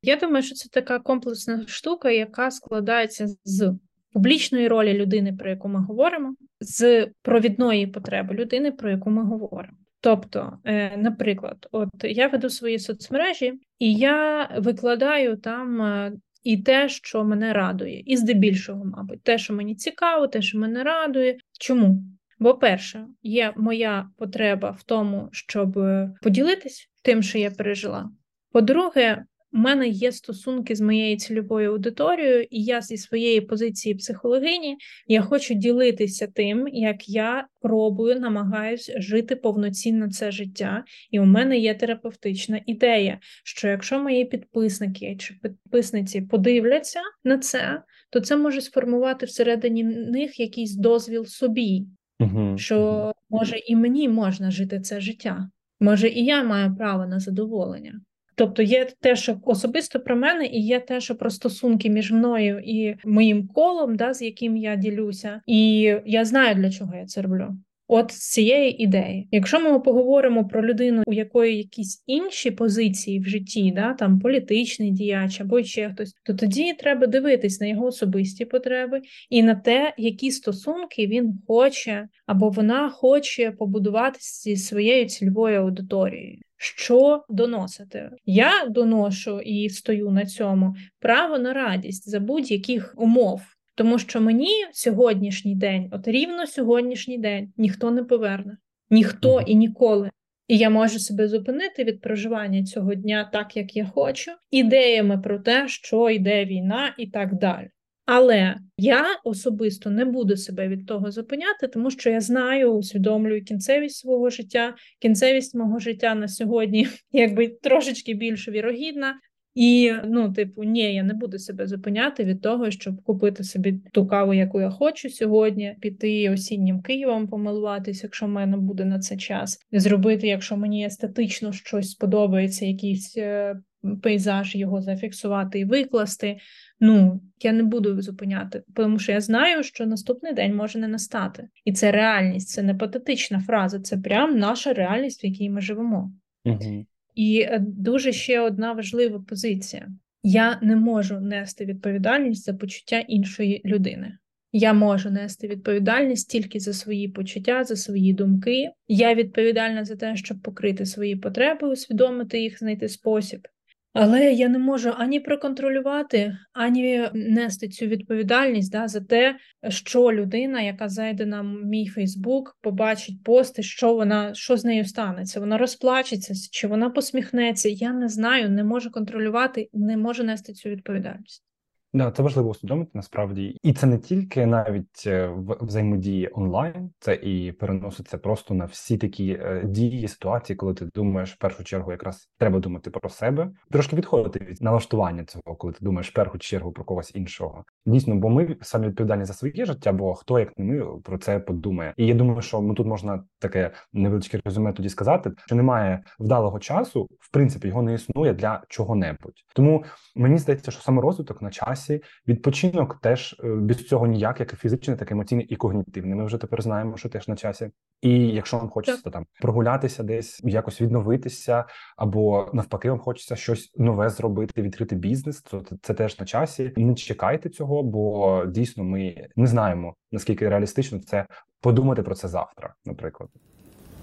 Speaker 1: Я думаю, що це така комплексна штука, яка складається з публічної ролі людини, про яку ми говоримо, з провідної потреби людини, про яку ми говоримо. Тобто, е, наприклад, от я веду свої соцмережі, і я викладаю там е, і те, що мене радує, і здебільшого, мабуть, те, що мені цікаво, те, що мене радує. Чому? Бо, перше, є моя потреба в тому, щоб поділитись тим, що я пережила. По-друге, у мене є стосунки з моєю цільовою аудиторією, і я зі своєї позиції психологині я хочу ділитися тим, як я пробую, намагаюсь жити повноцінно це життя. І у мене є терапевтична ідея, що якщо мої підписники чи підписниці подивляться на це, то це може сформувати всередині них якийсь дозвіл собі, угу. що може і мені можна жити це життя. Може, і я маю право на задоволення. Тобто є те, що особисто про мене, і є те, що про стосунки між мною і моїм колом, да, з яким я ділюся, і я знаю, для чого я це роблю. От цієї ідеї, якщо ми поговоримо про людину, у якої якісь інші позиції в житті, да там політичний діяч або ще хтось, то тоді треба дивитись на його особисті потреби і на те, які стосунки він хоче або вона хоче побудувати зі своєю цільовою аудиторією що доносити. Я доношу і стою на цьому право на радість за будь-яких умов. Тому що мені сьогоднішній день, от рівно сьогоднішній день, ніхто не поверне, ніхто і ніколи. І я можу себе зупинити від проживання цього дня так, як я хочу, ідеями про те, що йде війна, і так далі. Але я особисто не буду себе від того зупиняти, тому що я знаю, усвідомлюю кінцевість свого життя. Кінцевість мого життя на сьогодні, *laughs* якби трошечки більш вірогідна. І ну, типу, ні, я не буду себе зупиняти від того, щоб купити собі ту каву, яку я хочу сьогодні, піти осіннім Києвом, помилуватись, якщо в мене буде на це час, зробити, якщо мені естетично щось сподобається, якийсь е, пейзаж його зафіксувати і викласти. Ну я не буду зупиняти, тому що я знаю, що наступний день може не настати, і це реальність, це не патетична фраза, це прям наша реальність, в якій ми живемо. Угу. І е, дуже ще одна важлива позиція: я не можу нести відповідальність за почуття іншої людини. Я можу нести відповідальність тільки за свої почуття, за свої думки. Я відповідальна за те, щоб покрити свої потреби, усвідомити їх, знайти спосіб. Але я не можу ані проконтролювати, ані нести цю відповідальність да, за те, що людина, яка зайде на мій Фейсбук, побачить пости, що вона що з нею станеться. Вона розплачеться, чи вона посміхнеться. Я не знаю, не можу контролювати, не можу нести цю відповідальність.
Speaker 3: Да, це важливо усвідомити насправді, і це не тільки навіть е, в взаємодії онлайн, це і переноситься просто на всі такі е, дії, ситуації, коли ти думаєш в першу чергу, якраз треба думати про себе, трошки відходити від налаштування цього, коли ти думаєш в першу чергу про когось іншого. Дійсно, бо ми самі відповідальні за своє життя, бо хто як не ми про це подумає. І я думаю, що ну тут можна таке невеличке резюме тоді сказати, що немає вдалого часу, в принципі, його не існує для чого-небудь. Тому мені здається, що саме розвиток на часі часі. Відпочинок теж е, без цього ніяк, як і фізичний, так і емоційний і когнітивний. Ми вже тепер знаємо, що теж на часі. І якщо вам хочеться так. там прогулятися, десь якось відновитися, або навпаки, вам хочеться щось нове зробити, відкрити бізнес, то це теж на часі. Не чекайте цього, бо дійсно ми не знаємо наскільки реалістично це подумати про це завтра, наприклад.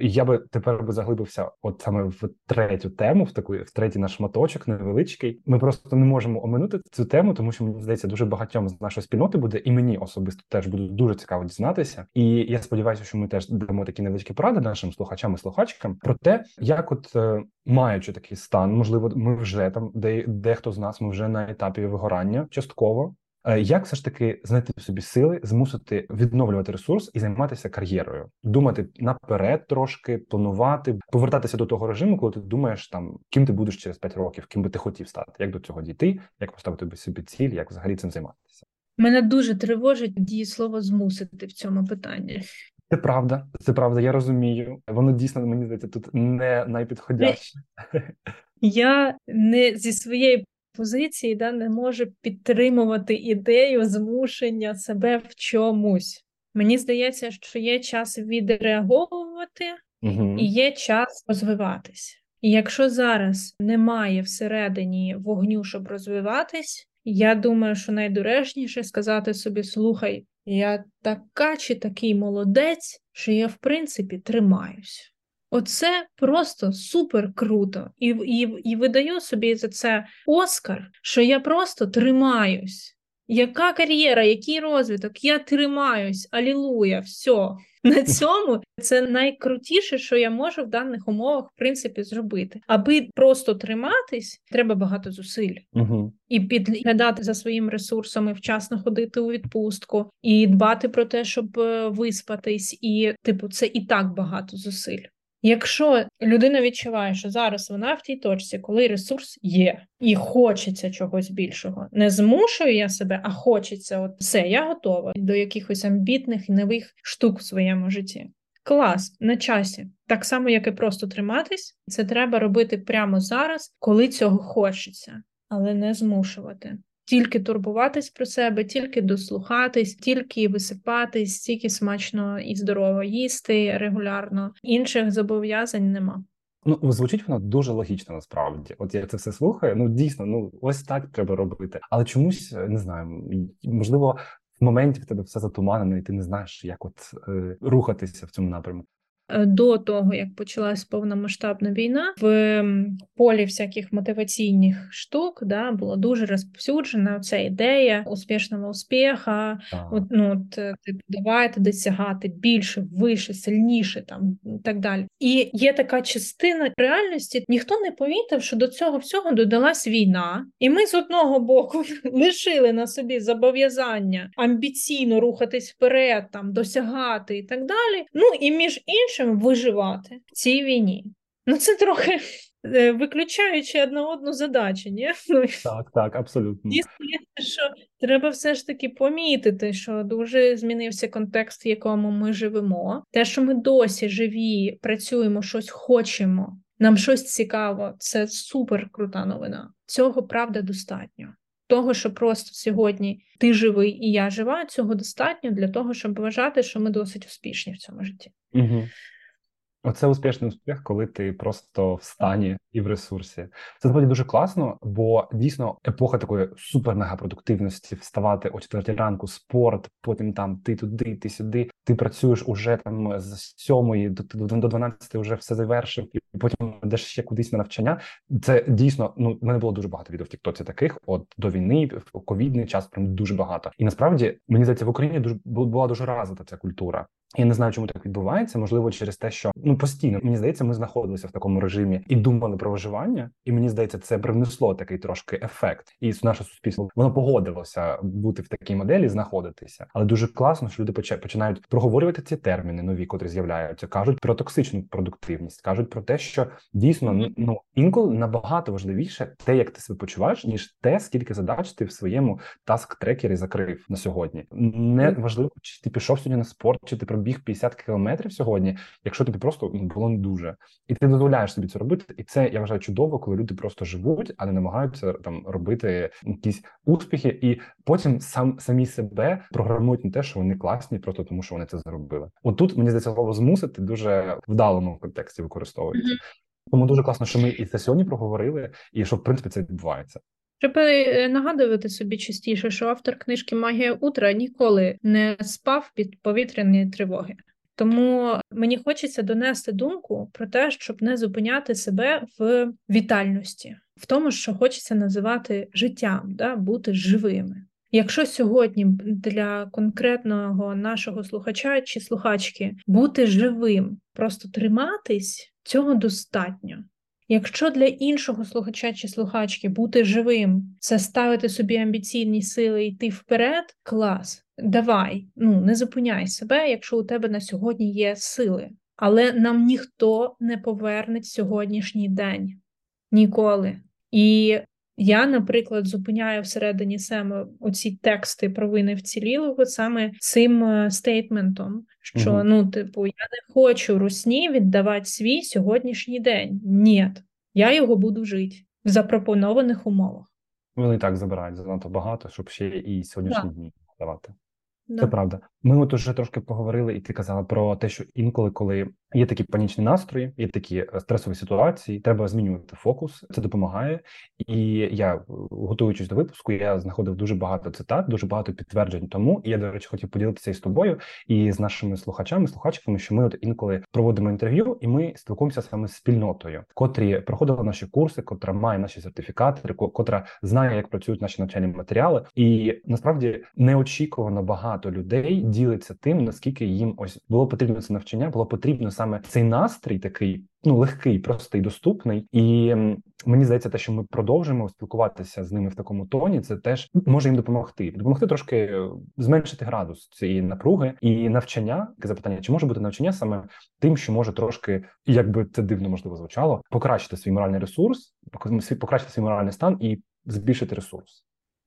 Speaker 3: Я би тепер би заглибився, от саме в третю тему, в таку в третій наш шматочок невеличкий. Ми просто не можемо оминути цю тему, тому що мені здається, дуже багатьом з нашої спільноти буде, і мені особисто теж буде дуже цікаво дізнатися. І я сподіваюся, що ми теж дамо такі невеличкі поради нашим слухачам і слухачкам про те, як, от е, маючи такий стан, можливо, ми вже там, де дехто з нас ми вже на етапі вигорання частково. Е, як все ж таки знайти в собі сили, змусити відновлювати ресурс і займатися кар'єрою, думати наперед, трошки планувати, повертатися до того режиму, коли ти думаєш там, ким ти будеш через 5 років, ким би ти хотів стати, як до цього дійти, як поставити собі ціль, як взагалі цим займатися.
Speaker 1: Мене дуже тривожить дієслово змусити в цьому питанні.
Speaker 3: Це правда, це правда. Я розумію. Воно дійсно мені здається тут не найпідходяще.
Speaker 1: Я не зі своєї позиції да, не можу підтримувати ідею змушення себе в чомусь. Мені здається, що є час відреаговувати угу. і є час розвиватись. І якщо зараз немає всередині вогню, щоб розвиватись, я думаю, що найдоречніше сказати собі: слухай, я така чи такий молодець, що я в принципі тримаюсь. Оце просто супер круто. І і, і видаю собі за це Оскар, що я просто тримаюсь. Яка кар'єра, який розвиток? Я тримаюсь, алілуя, все. На *laughs* цьому це найкрутіше, що я можу в даних умовах в принципі зробити. Аби просто триматись, треба багато зусиль угу. і підглядати за своїми ресурсами, вчасно ходити у відпустку, і дбати про те, щоб е, виспатись, і типу, це і так багато зусиль. Якщо людина відчуває, що зараз вона в тій точці, коли ресурс є, і хочеться чогось більшого, не змушую я себе, а хочеться, от все, я готова до якихось амбітних нових штук в своєму житті. Клас на часі, так само, як і просто триматись, це треба робити прямо зараз, коли цього хочеться, але не змушувати тільки турбуватись про себе, тільки дослухатись, тільки висипатись, тільки смачно і здорово їсти регулярно. Інших зобов'язань нема.
Speaker 3: Ну звучить воно дуже логічно насправді. От я це все слухаю. Ну дійсно, ну ось так треба робити. Але чомусь не знаю, можливо. В моменті в тебе все затуманено, і ти не знаєш, як от е, рухатися в цьому напрямку.
Speaker 1: Е, до того, як почалась повномасштабна війна, в полі всяких мотиваційних штук да, була дуже розповсюджена ця ідея успішного успіха. От, ну, от, е, типу, давайте досягати більше, вище, сильніше там і так далі. І є така частина реальності, ніхто не помітив, що до цього всього додалась війна, і ми з одного боку *laughs* лишили на собі зобов'язання амбіційно рухатись вперед, там досягати і так далі. Ну і між іншим іншим виживати в цій війні. Ну це трохи е, виключаючи одну одну задачу, ні? Ну,
Speaker 3: так, так, абсолютно. І
Speaker 1: що треба все ж таки помітити, що дуже змінився контекст, в якому ми живемо. Те, що ми досі живі, працюємо, щось хочемо, нам щось цікаво, це супер крута новина. Цього правда достатньо. Того, що просто сьогодні ти живий і я жива, цього достатньо для того, щоб вважати, що ми досить успішні в цьому житті.
Speaker 3: Угу. Оце успішний успіх, коли ти просто в стані і в ресурсі. Це насправді дуже класно, бо дійсно епоха такої супер-мегапродуктивності вставати о четвертій ранку, спорт, потім там ти туди, ти сюди. Ти працюєш уже там з сьомої до до 12 вже все завершив, і потім йдеш ще кудись на навчання. Це дійсно ну в мене було дуже багато відео в Тіктоці таких. От до війни, в ковідний час прям дуже багато. І насправді мені здається, в Україні дуже була дуже развита ця культура. Я не знаю, чому так відбувається. Можливо, через те, що ну постійно мені здається, ми знаходилися в такому режимі і думали про виживання, і мені здається, це привнесло такий трошки ефект, і наше суспільство воно погодилося бути в такій моделі, знаходитися. Але дуже класно, що люди починають проговорювати ці терміни нові, котрі з'являються, кажуть про токсичну продуктивність, кажуть про те, що дійсно ну інколи набагато важливіше те, як ти себе почуваєш, ніж те, скільки задач ти в своєму таск трекері закрив на сьогодні. Не важливо, чи ти пішов сьогодні на спорт, чи ти пробіг 50 кілометрів сьогодні, якщо тобі просто ну, було не дуже, і ти дозволяєш собі це робити. І це я вважаю чудово, коли люди просто живуть, а не намагаються там робити якісь успіхи, і потім сам самі себе програмують на те, що вони класні, просто тому що вони це зробили. От тут мені здається, слово змусити дуже вдалому контексті використовується. Mm-hmm. Тому дуже класно, що ми і це сьогодні проговорили, і що в принципі це відбувається.
Speaker 1: Треба е, нагадувати собі частіше, що автор книжки Магія утра ніколи не спав під повітряні тривоги. Тому мені хочеться донести думку про те, щоб не зупиняти себе в вітальності, в тому, що хочеться називати життям, да, бути живими. Якщо сьогодні для конкретного нашого слухача чи слухачки бути живим, просто триматись, цього достатньо. Якщо для іншого слухача чи слухачки бути живим, це ставити собі амбіційні сили йти вперед, клас. Давай, ну не зупиняй себе, якщо у тебе на сьогодні є сили. Але нам ніхто не поверне сьогоднішній день ніколи. І я, наприклад, зупиняю всередині себе оці тексти про вини вцілілого саме цим е, стейтментом, що угу. ну, типу, я не хочу русні віддавати свій сьогоднішній день. Ні, я його буду жити в запропонованих умовах.
Speaker 3: Вони і так забирають занадто багато, щоб ще і сьогоднішні дні давати. Це правда. Ми от уже трошки поговорили, і ти казала про те, що інколи, коли є такі панічні настрої, є такі е, стресові ситуації, треба змінювати фокус. Це допомагає. І я, готуючись до випуску, я знаходив дуже багато цитат, дуже багато підтверджень. Тому і я, до речі, хотів поділитися із тобою і з нашими слухачами, слухачками, що ми от інколи проводимо інтерв'ю, і ми спілкуємося саме з спільнотою, котрі проходили наші курси, котра має наші сертифікати, котра знає, як працюють наші навчальні матеріали, і насправді неочікувано багато людей ділиться тим, наскільки їм ось було потрібно це навчання, було потрібно саме цей настрій, такий ну легкий, простий, доступний. І мені здається, те, що ми продовжимо спілкуватися з ними в такому тоні, це теж може їм допомогти. Допомогти трошки е, зменшити градус цієї напруги і навчання. Запитання, чи може бути навчання саме тим, що може трошки, як би це дивно можливо звучало, покращити свій моральний ресурс, покращити свій моральний стан і збільшити ресурс.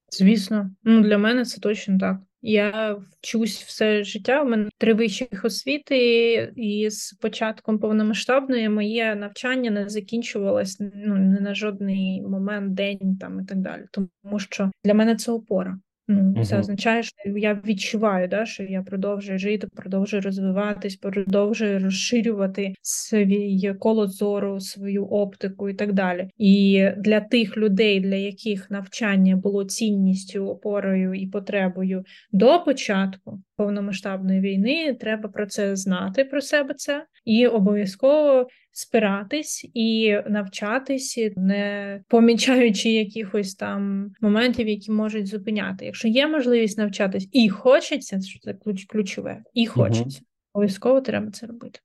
Speaker 1: Звісно, ну для мене це точно так. Я вчусь все життя. У мене три вищих освіти, і з початком повномасштабної моє навчання не закінчувалось ну не на жодний момент, день там і так далі. Тому що для мене це опора. Ну, Це означає, що я відчуваю, да, що я продовжую жити, продовжую розвиватись, продовжую розширювати свій коло зору, свою оптику і так далі. І для тих людей, для яких навчання було цінністю, опорою і потребою до початку повномасштабної війни, треба про це знати про себе це і обов'язково спиратись і навчатись, не помічаючи якихось там моментів, які можуть зупиняти. Якщо є можливість навчатись і хочеться, що це ключ ключове, і хочеться. Обов'язково треба це робити.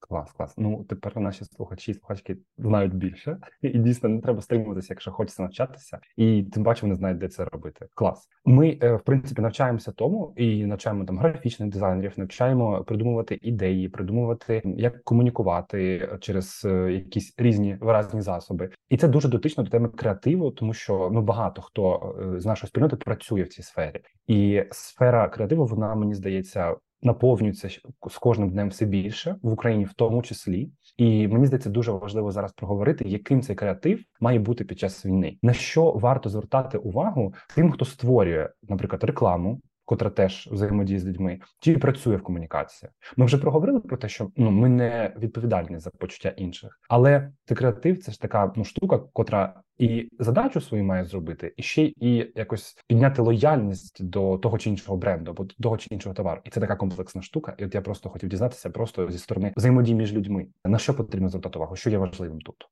Speaker 3: Клас, клас. Ну тепер наші слухачі слухачки знають більше, і дійсно не треба стримуватися, якщо хочеться навчатися, і тим паче вони знають, де це робити. Клас. Ми е, в принципі навчаємося тому і навчаємо там графічних дизайнерів, навчаємо придумувати ідеї, придумувати як комунікувати через е, якісь різні виразні засоби. І це дуже дотично до теми креативу, тому що ну багато хто е, з нашої спільноти працює в цій сфері, і сфера креативу вона мені здається наповнюється з кожним днем все більше в Україні, в тому числі. І мені здається, дуже важливо зараз проговорити, яким цей креатив має бути під час війни. На що варто звертати увагу тим, хто створює, наприклад, рекламу, котра теж взаємодіє з людьми, чи працює в комунікації. Ми вже проговорили про те, що ну ми не відповідальні за почуття інших, але ти креатив це ж така ну штука, котра і задачу свою має зробити, і ще і якось підняти лояльність до того чи іншого бренду, або того чи іншого товару. І це така комплексна штука. І от я просто хотів дізнатися, просто зі сторони взаємодії між людьми на що потрібно звертати увагу, що є важливим тут.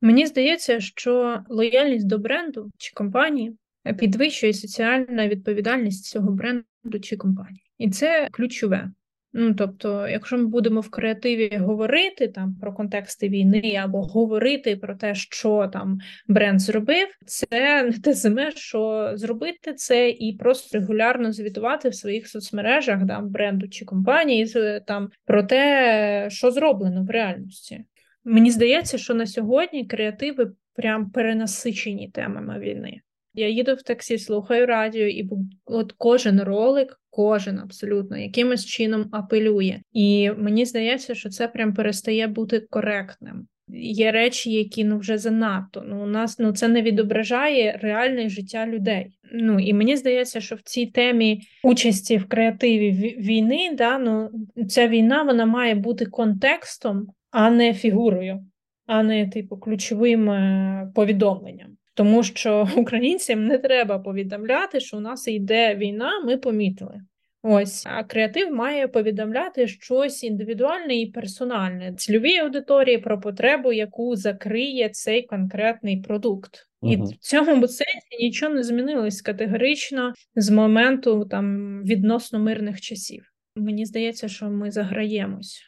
Speaker 1: Мені здається, що лояльність до бренду чи компанії підвищує соціальна відповідальність цього бренду чи компанії, і це ключове. Ну, тобто, якщо ми будемо в креативі говорити там про контексти війни або говорити про те, що там бренд зробив, це *laughs* не те саме, що зробити це і просто регулярно звітувати в своїх соцмережах там бренду чи компанії там про те, що зроблено в реальності. Мені здається, що на сьогодні креативи прям перенасичені темами війни. Я їду в таксі, слухаю радіо, і от кожен ролик, кожен абсолютно якимось чином апелює. І мені здається, що це прям перестає бути коректним. Є речі, які ну вже занадто. Ну у нас ну це не відображає реальне життя людей. Ну і мені здається, що в цій темі участі в креативі війни, да ну ця війна вона має бути контекстом, а не фігурою, а не типу ключовим е, повідомленням. Тому що *laughs* українцям не треба повідомляти, що у нас йде війна, ми помітили. Ось, а креатив має повідомляти щось індивідуальне і персональне, цільовій аудиторії про потребу, яку закриє цей конкретний продукт. І в цьому сенсі нічого не змінилось категорично з моменту там відносно мирних часів. Мені здається, що ми заграємось.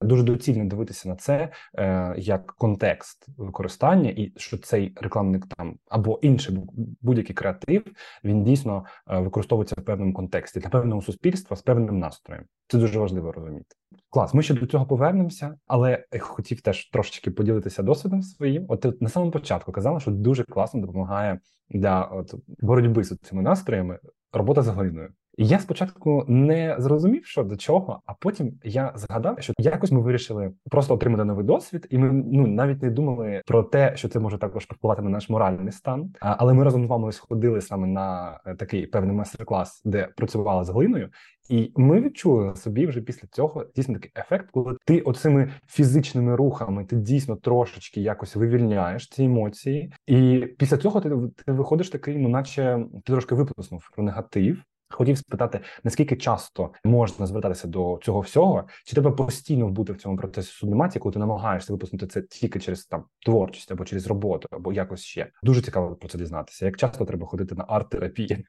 Speaker 3: Дуже доцільно дивитися на це е, як контекст використання, і що цей рекламник там або інший будь-який креатив він дійсно е, використовується в певному контексті для певного суспільства з певним настроєм. Це дуже важливо розуміти. Клас, ми ще до цього повернемося, але хотів теж трошечки поділитися досвідом своїм. От ти на самому початку казала, що дуже класно допомагає для от боротьби з цими настроями робота з глиною. Я спочатку не зрозумів, що до чого, а потім я згадав, що якось ми вирішили просто отримати новий досвід, і ми ну навіть не думали про те, що це може також впливати на наш моральний стан. Але ми разом з вами сходили саме на е, такий певний майстер-клас, де працювали з глиною, і ми відчули собі вже після цього дійсно такий ефект, коли ти оцими фізичними рухами ти дійсно трошечки якось вивільняєш ці емоції, і після цього ти ти виходиш такий, ну наче ти трошки виплеснув про негатив. Хотів спитати, наскільки часто можна звертатися до цього всього, чи треба постійно бути в цьому процесі сублімації, коли ти намагаєшся випустити це тільки через там творчість або через роботу, або якось ще дуже цікаво про це дізнатися. Як часто треба ходити на арт-терапії?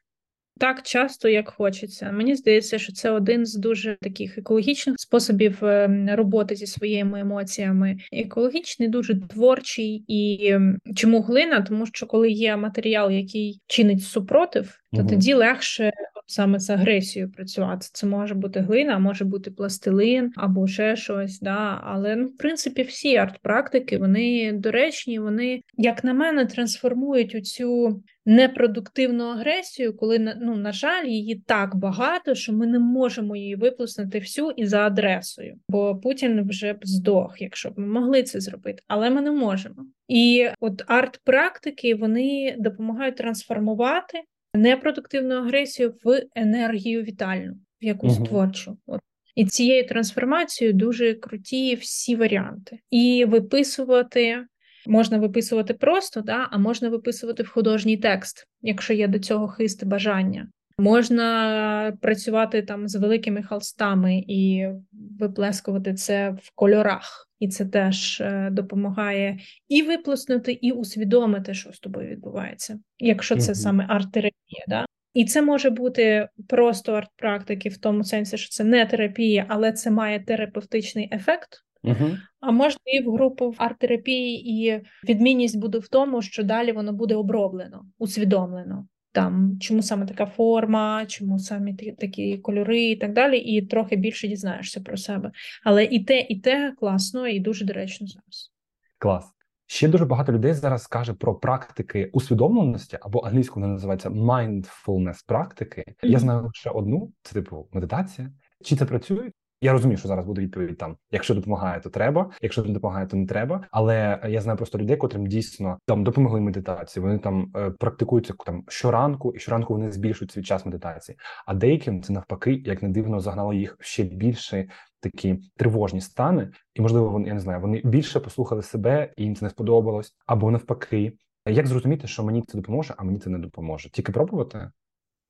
Speaker 1: Так часто, як хочеться. Мені здається, що це один з дуже таких екологічних способів ем, роботи зі своїми емоціями. Екологічний, дуже творчий і ем, чому глина? Тому що коли є матеріал, який чинить супротив, то угу. тоді легше саме з агресією працювати. Це може бути глина, може бути пластилин або ще щось. Да? Але ну, в принципі всі арт-практики вони доречні, вони, як на мене, трансформують у цю непродуктивну агресію, коли ну, на жаль, її так багато, що ми не можемо її виплеснути всю і за адресою. Бо Путін вже б здох, якщо б ми могли це зробити, але ми не можемо. І от арт-практики вони допомагають трансформувати непродуктивну агресію в енергію вітальну, в якусь угу. творчу. От. І цією трансформацією дуже круті всі варіанти. І виписувати можна виписувати просто, да, а можна виписувати в художній текст, якщо є до цього хист бажання. Можна працювати там з великими холстами і виплескувати це в кольорах, і це теж е, допомагає і виплеснути, і усвідомити, що з тобою відбувається, якщо це mm-hmm. саме арт-терапія. Да? І це може бути просто арт-практики в тому сенсі, що це не терапія, але це має терапевтичний ефект. Uh-huh. А можна і в групу в арт-терапії, і відмінність буде в тому, що далі воно буде оброблено, усвідомлено там, чому саме така форма, чому саме такі кольори і так далі, і трохи більше дізнаєшся про себе. Але і те, і те класно, і дуже доречно зараз.
Speaker 3: Клас. Ще дуже багато людей зараз каже про практики усвідомленості або англійською вона називається mindfulness практики. Mm-hmm. Я знаю лише одну, це типу медитація. Чи це працює? Я розумію, що зараз буде відповідь там: якщо допомагає, то треба, якщо не допомагає, то не треба. Але я знаю просто людей, котрим дійсно там допомогли медитації. Вони там е, практикуються там щоранку, і щоранку вони збільшують свій час медитації. А деяким це навпаки, як не дивно, загнало їх ще більше такі тривожні стани, і можливо, вони я не знаю, вони більше послухали себе, і їм це не сподобалось, або навпаки. Як зрозуміти, що мені це допоможе, а мені це не допоможе? Тільки пробувати?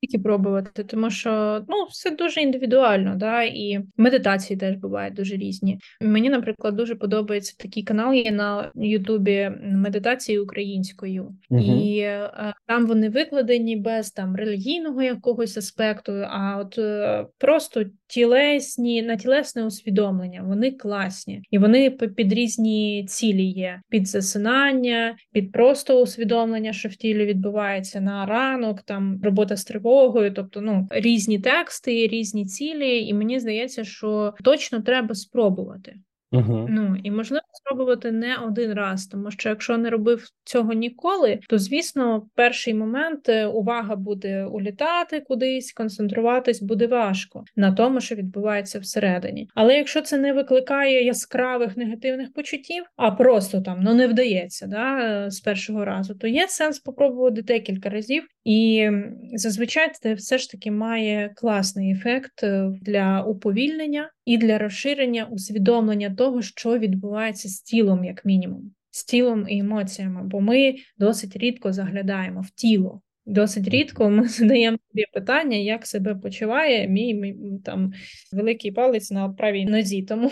Speaker 1: Тільки пробувати, тому що ну все дуже індивідуально, да, і медитації теж бувають дуже різні. Мені, наприклад, дуже подобається такий канал. Є на Ютубі медитації українською, угу. і е, там вони викладені без там релігійного якогось аспекту, а от е, просто тілесні на тілесне усвідомлення. Вони класні і вони під різні цілі є: під засинання, під просто усвідомлення, що в тілі відбувається на ранок, там робота з тривогою, тривогою, тобто ну різні тексти, різні цілі, і мені здається, що точно треба спробувати. Угу. Ну і можливо спробувати не один раз, тому що якщо не робив цього ніколи, то звісно, перший момент е, увага буде улітати кудись, концентруватись буде важко на тому, що відбувається всередині. Але якщо це не викликає яскравих негативних почуттів, а просто там ну не вдається да, е, з першого разу, то є сенс спробувати декілька разів, і зазвичай це все ж таки має класний ефект е, для уповільнення і для розширення усвідомлення того, що відбувається з тілом, як мінімум, з тілом і емоціями, бо ми досить рідко заглядаємо в тіло. Досить рідко ми *laughs* задаємо собі питання, як себе почуває мій, мій там великий палець на правій нозі. Тому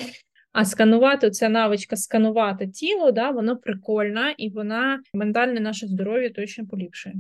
Speaker 1: а сканувати ця навичка сканувати тіло, да, воно прикольна і вона ментальне наше здоров'я точно поліпшує.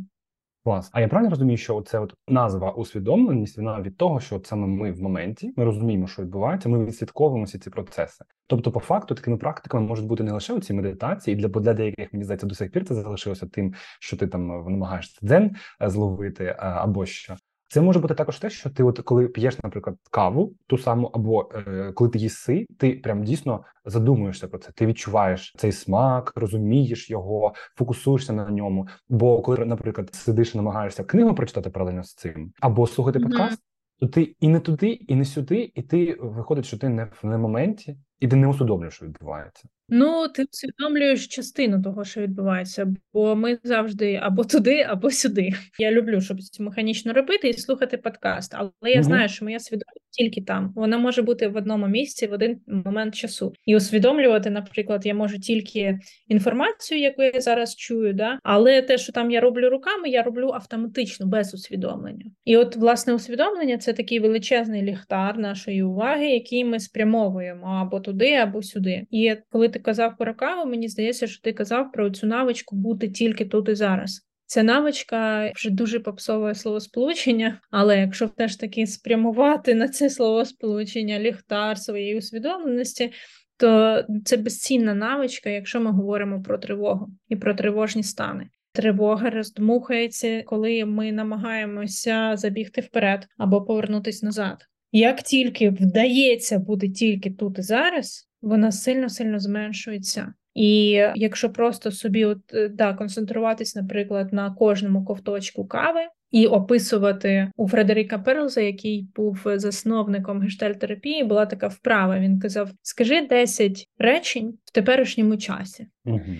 Speaker 3: Клас. А я правильно розумію, що це от назва усвідомленість вона від того, що от саме ми в моменті ми розуміємо, що відбувається. Ми відслідковуємо всі ці процеси. Тобто, по факту, такими практиками можуть бути не лише ці медитації, для бо для деяких мені здається до сих пір це залишилося тим, що ти там намагаєшся дзен е, зловити або що. Це може бути також те, що ти, от коли п'єш, наприклад, каву, ту саму, або е, коли ти їси, ти прям дійсно задумуєшся про це. Ти відчуваєш цей смак, розумієш його, фокусуєшся на ньому. Бо коли, наприклад, сидиш і намагаєшся книгу прочитати паралельно з цим, або слухати mm-hmm. подкаст, то ти і не туди, і не сюди, і ти виходить, що ти не в не моменті, і ти не усвідомлюєш, що відбувається.
Speaker 1: Ну, ти усвідомлюєш частину того, що відбувається, бо ми завжди або туди, або сюди. Я люблю, щоб механічно робити і слухати подкаст, але я угу. знаю, що моя свідомість тільки там. Вона може бути в одному місці в один момент часу. І усвідомлювати, наприклад, я можу тільки інформацію, яку я зараз чую, да? але те, що там я роблю руками, я роблю автоматично без усвідомлення. І от власне усвідомлення це такий величезний ліхтар нашої уваги, який ми спрямовуємо або туди, або сюди. І коли ти казав про каву, мені здається, що ти казав про цю навичку бути тільки тут і зараз. Ця навичка вже дуже попсове словосполучення, але якщо все ж таки спрямувати на це словосполучення ліхтар своєї усвідомленості, то це безцінна навичка, якщо ми говоримо про тривогу і про тривожні стани. Тривога роздмухається, коли ми намагаємося забігти вперед або повернутися назад. Як тільки вдається бути тільки тут і зараз, вона сильно сильно зменшується. І якщо просто собі от е, да, концентруватись, наприклад, на кожному ковточку кави і описувати у Фредеріка Перлза, який був засновником гештальтерапії, була така вправа. Він казав: Скажи 10 речень в теперішньому часі. Угу.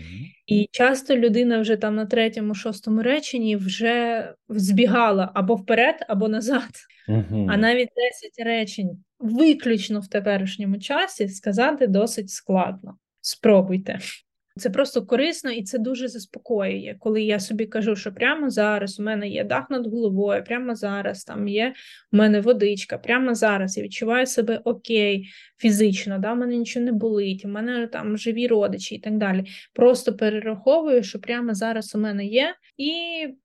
Speaker 1: І часто людина вже там на третьому, шостому реченні вже збігала або вперед, або назад. А навіть 10 речень виключно в теперішньому часі сказати досить складно. Спробуйте. Це просто корисно і це дуже заспокоює, коли я собі кажу, що прямо зараз у мене є дах над головою, прямо зараз там є у мене водичка, прямо зараз я відчуваю себе окей фізично, да, у мене нічого не болить, у мене там живі родичі і так далі. Просто перераховую, що прямо зараз у мене є, і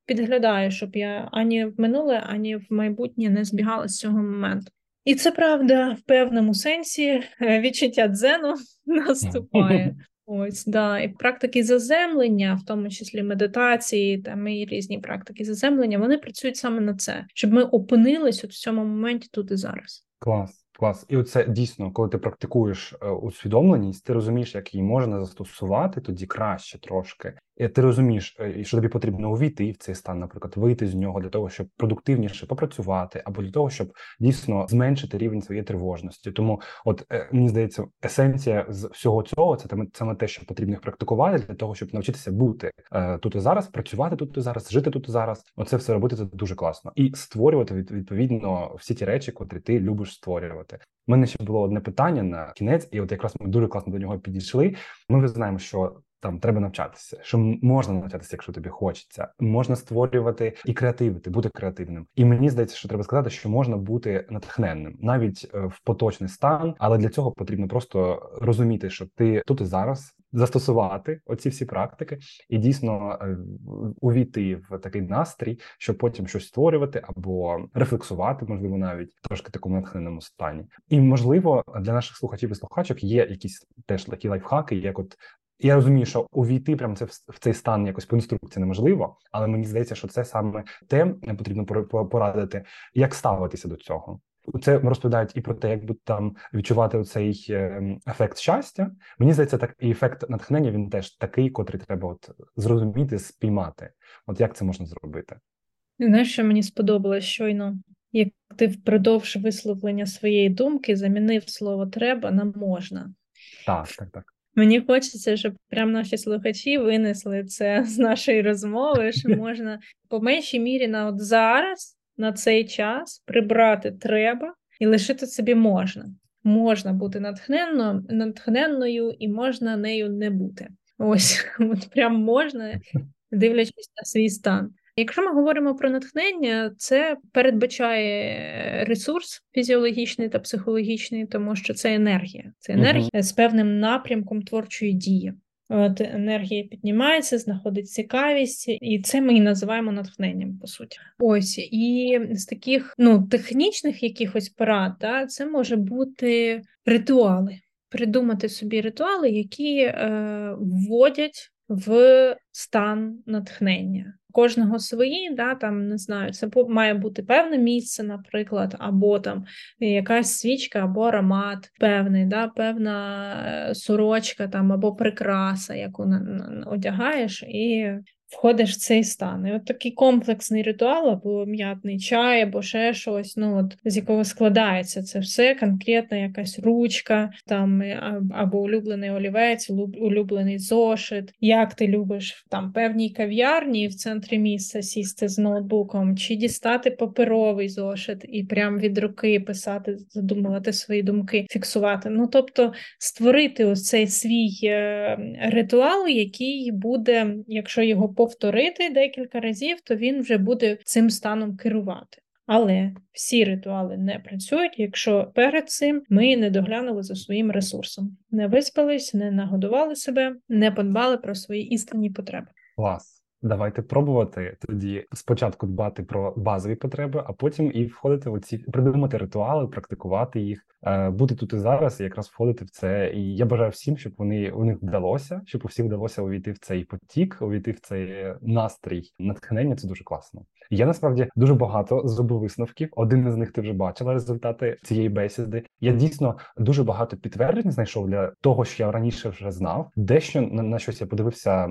Speaker 1: підглядаю, щоб я ані в минуле, ані в майбутнє не збігала з цього моменту. І це правда в певному сенсі е, відчуття дзену *laughs* наступає. Ось да, і практики заземлення, в тому числі медитації, там і різні практики заземлення, вони працюють саме на це, щоб ми опинились от в цьому моменті тут і зараз.
Speaker 3: Клас. Клас, і оце дійсно, коли ти практикуєш е, усвідомленість, ти розумієш, як її можна застосувати тоді краще трошки. І ти розумієш, е, що тобі потрібно увійти в цей стан, наприклад, вийти з нього для того, щоб продуктивніше попрацювати, або для того, щоб дійсно зменшити рівень своєї тривожності. Тому, от е, мені здається, есенція з всього цього це саме те, що потрібно практикувати для того, щоб навчитися бути тут і зараз, працювати тут і зараз, жити тут і зараз. Оце все робити це дуже класно і створювати відповідно всі ті речі, котрі ти любиш створювати. У мене ще було одне питання на кінець, і от якраз ми дуже класно до нього підійшли. Ми вже знаємо, що там треба навчатися, що можна навчатися, якщо тобі хочеться, можна створювати і креативити, бути креативним. І мені здається, що треба сказати, що можна бути натхненним навіть е, в поточний стан, але для цього потрібно просто розуміти, що ти тут і зараз застосувати оці всі практики і дійсно е, увійти в такий настрій, щоб потім щось створювати або рефлексувати, можливо, навіть трошки такому натхненому стані. І можливо для наших слухачів і слухачок є якісь теж такі лайфхаки, як от. Я розумію, що увійти прямо це в цей стан якось по інструкції неможливо, але мені здається, що це саме те потрібно порадити, як ставитися до цього. Це розповідають і про те, як будуть там відчувати цей ем, ефект щастя. Мені здається, так і ефект натхнення він теж такий, котрий треба от зрозуміти, спіймати. От як це можна зробити?
Speaker 1: Знаєш, що мені сподобалось щойно, як ти впродовж висловлення своєї думки замінив слово треба на можна.
Speaker 3: Так, так, так.
Speaker 1: Мені хочеться, щоб прям наші слухачі винесли це *laughs* з нашої розмови, що можна по меншій мірі на от зараз на цей час прибрати треба і лишити собі можна. Можна бути натхненно, натхненною і можна нею не бути. Ось *laughs* от прям можна, дивлячись на свій стан. Якщо ми говоримо про натхнення, це передбачає ресурс фізіологічний та психологічний, тому що це енергія, це енергія uh-huh. з певним напрямком творчої дії. От енергія піднімається, знаходить цікавість, і це ми і називаємо натхненням, по суті. Ось і з таких ну технічних якихось порад, да, це може бути ритуали. придумати собі ритуали, які е, вводять в стан натхнення. Кожного свої, да, там не знаю, це має бути певне місце, наприклад, або там якась свічка, або аромат певний, да, певна е, сорочка там, або прикраса, яку одягаєш, і входиш в цей стан. І от такий комплексний ритуал, або м'ятний чай, або ще щось, ну от з якого складається це все, конкретна якась ручка, там або улюблений олівець, улюблений зошит. Як ти любиш там певній кав'ярні в центрі місця сісти з ноутбуком, чи дістати паперовий зошит і прям від руки писати, задумувати свої думки, фіксувати. Ну тобто створити ось цей свій е, ритуал, який буде, якщо його повторити декілька разів, то він вже буде цим станом керувати. Але всі ритуали не працюють, якщо перед цим ми не доглянули за своїм ресурсом, не виспались, не нагодували себе, не подбали про свої істинні потреби.
Speaker 3: Клас. Давайте пробувати тоді спочатку дбати про базові потреби, а потім і входити в ці придумати ритуали, практикувати їх, Е, бути тут і зараз, і якраз входити в це. І я бажаю всім, щоб вони у них вдалося, щоб у всіх вдалося увійти в цей потік, увійти в цей настрій натхнення. Це дуже класно. Я насправді дуже багато зробив висновків. Один із них ти вже бачила результати цієї бесіди. Я дійсно дуже багато підтверджень знайшов для того, що я раніше вже знав. Дещо на, щось я подивився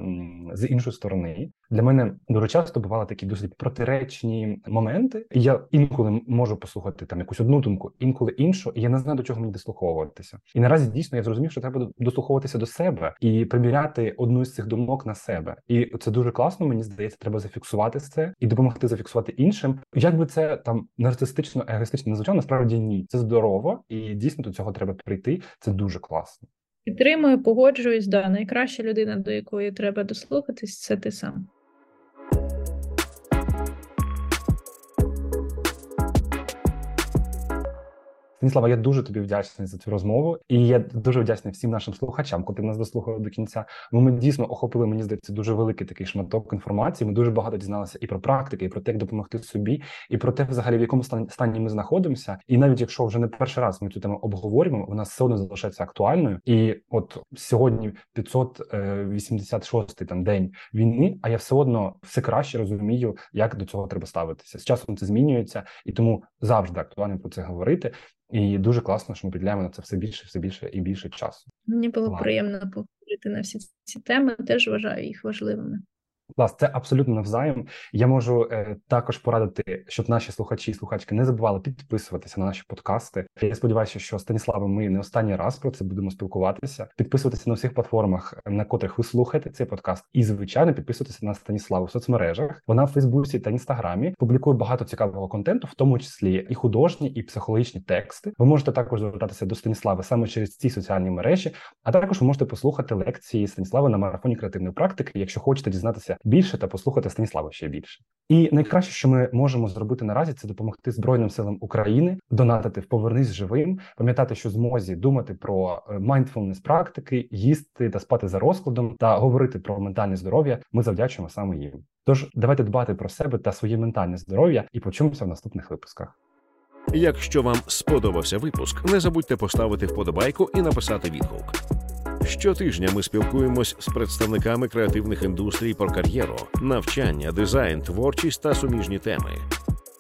Speaker 3: з іншої сторони. Для мене дуже часто бували такі досить протиречні моменти. Я інколи можу послухати там якусь одну думку, інколи іншу. І я не знаю до чого мені дослуховуватися. І наразі дійсно я зрозумів, що треба дослуховуватися до себе і приміряти одну з цих думок на себе. І це дуже класно. Мені здається, треба зафіксувати це і допомогти зафіксувати іншим. Як би це там нарцистично, егоїстично не звучало, насправді ні. Це здорово, і дійсно до цього треба прийти. Це дуже класно.
Speaker 1: Підтримую, погоджуюсь. Да, найкраща людина, до якої треба дослухатись, це ти сам.
Speaker 3: Станіслава, я дуже тобі вдячний за цю розмову, і я дуже вдячний всім нашим слухачам, коли нас дослухали до кінця. Бо ми дійсно охопили, мені здається, дуже великий такий шматок інформації. Ми дуже багато дізналися і про практики, і про те, як допомогти собі, і про те, взагалі в якому стані ми знаходимося. І навіть якщо вже не перший раз ми цю тему обговорюємо, вона все одно залишається актуальною. І от сьогодні 586-й там день війни. А я все одно все краще розумію, як до цього треба ставитися. З часом це змінюється, і тому завжди актуально про це говорити. І дуже класно, що ми приділяємо на це все більше, все більше і більше часу.
Speaker 1: Мені було Ладно. приємно поговорити на всі ці теми. Теж вважаю їх важливими.
Speaker 3: Клас, це абсолютно навзаєм. Я можу е, також порадити, щоб наші слухачі і слухачки не забували підписуватися на наші подкасти. Я сподіваюся, що Станіславе, ми не останній раз про це будемо спілкуватися. Підписуватися на всіх платформах, на котрих ви слухаєте цей подкаст, і звичайно підписуватися на Станіславу в соцмережах. Вона в Фейсбуці та Інстаграмі публікує багато цікавого контенту, в тому числі і художні, і психологічні тексти. Ви можете також звертатися до Станіслави саме через ці соціальні мережі, а також ви можете послухати лекції Станіслави на марафоні креативної практики, якщо хочете дізнатися більше та послухати Станіслава ще більше. І найкраще, що ми можемо зробити наразі, це допомогти Збройним силам України донатити в повернись живим, пам'ятати, що змозі думати про майндфулнес практики, їсти та спати за розкладом та говорити про ментальне здоров'я. Ми завдячуємо саме їм. Тож давайте дбати про себе та своє ментальне здоров'я і почуємося в наступних випусках.
Speaker 2: Якщо вам сподобався випуск, не забудьте поставити вподобайку і написати відгук. Щотижня ми спілкуємось з представниками креативних індустрій про кар'єру, навчання, дизайн, творчість та суміжні теми.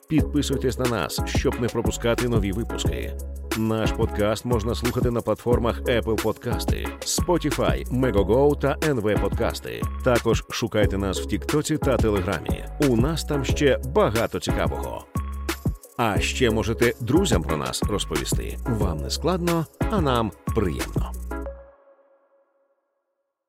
Speaker 2: Підписуйтесь на нас, щоб не пропускати нові випуски. Наш подкаст можна слухати на платформах Apple Подкасти, Spotify, Megogo та NV Подкасти. Також шукайте нас в Тіктоці та Телеграмі. У нас там ще багато цікавого. А ще можете друзям про нас розповісти. Вам не складно, а нам приємно.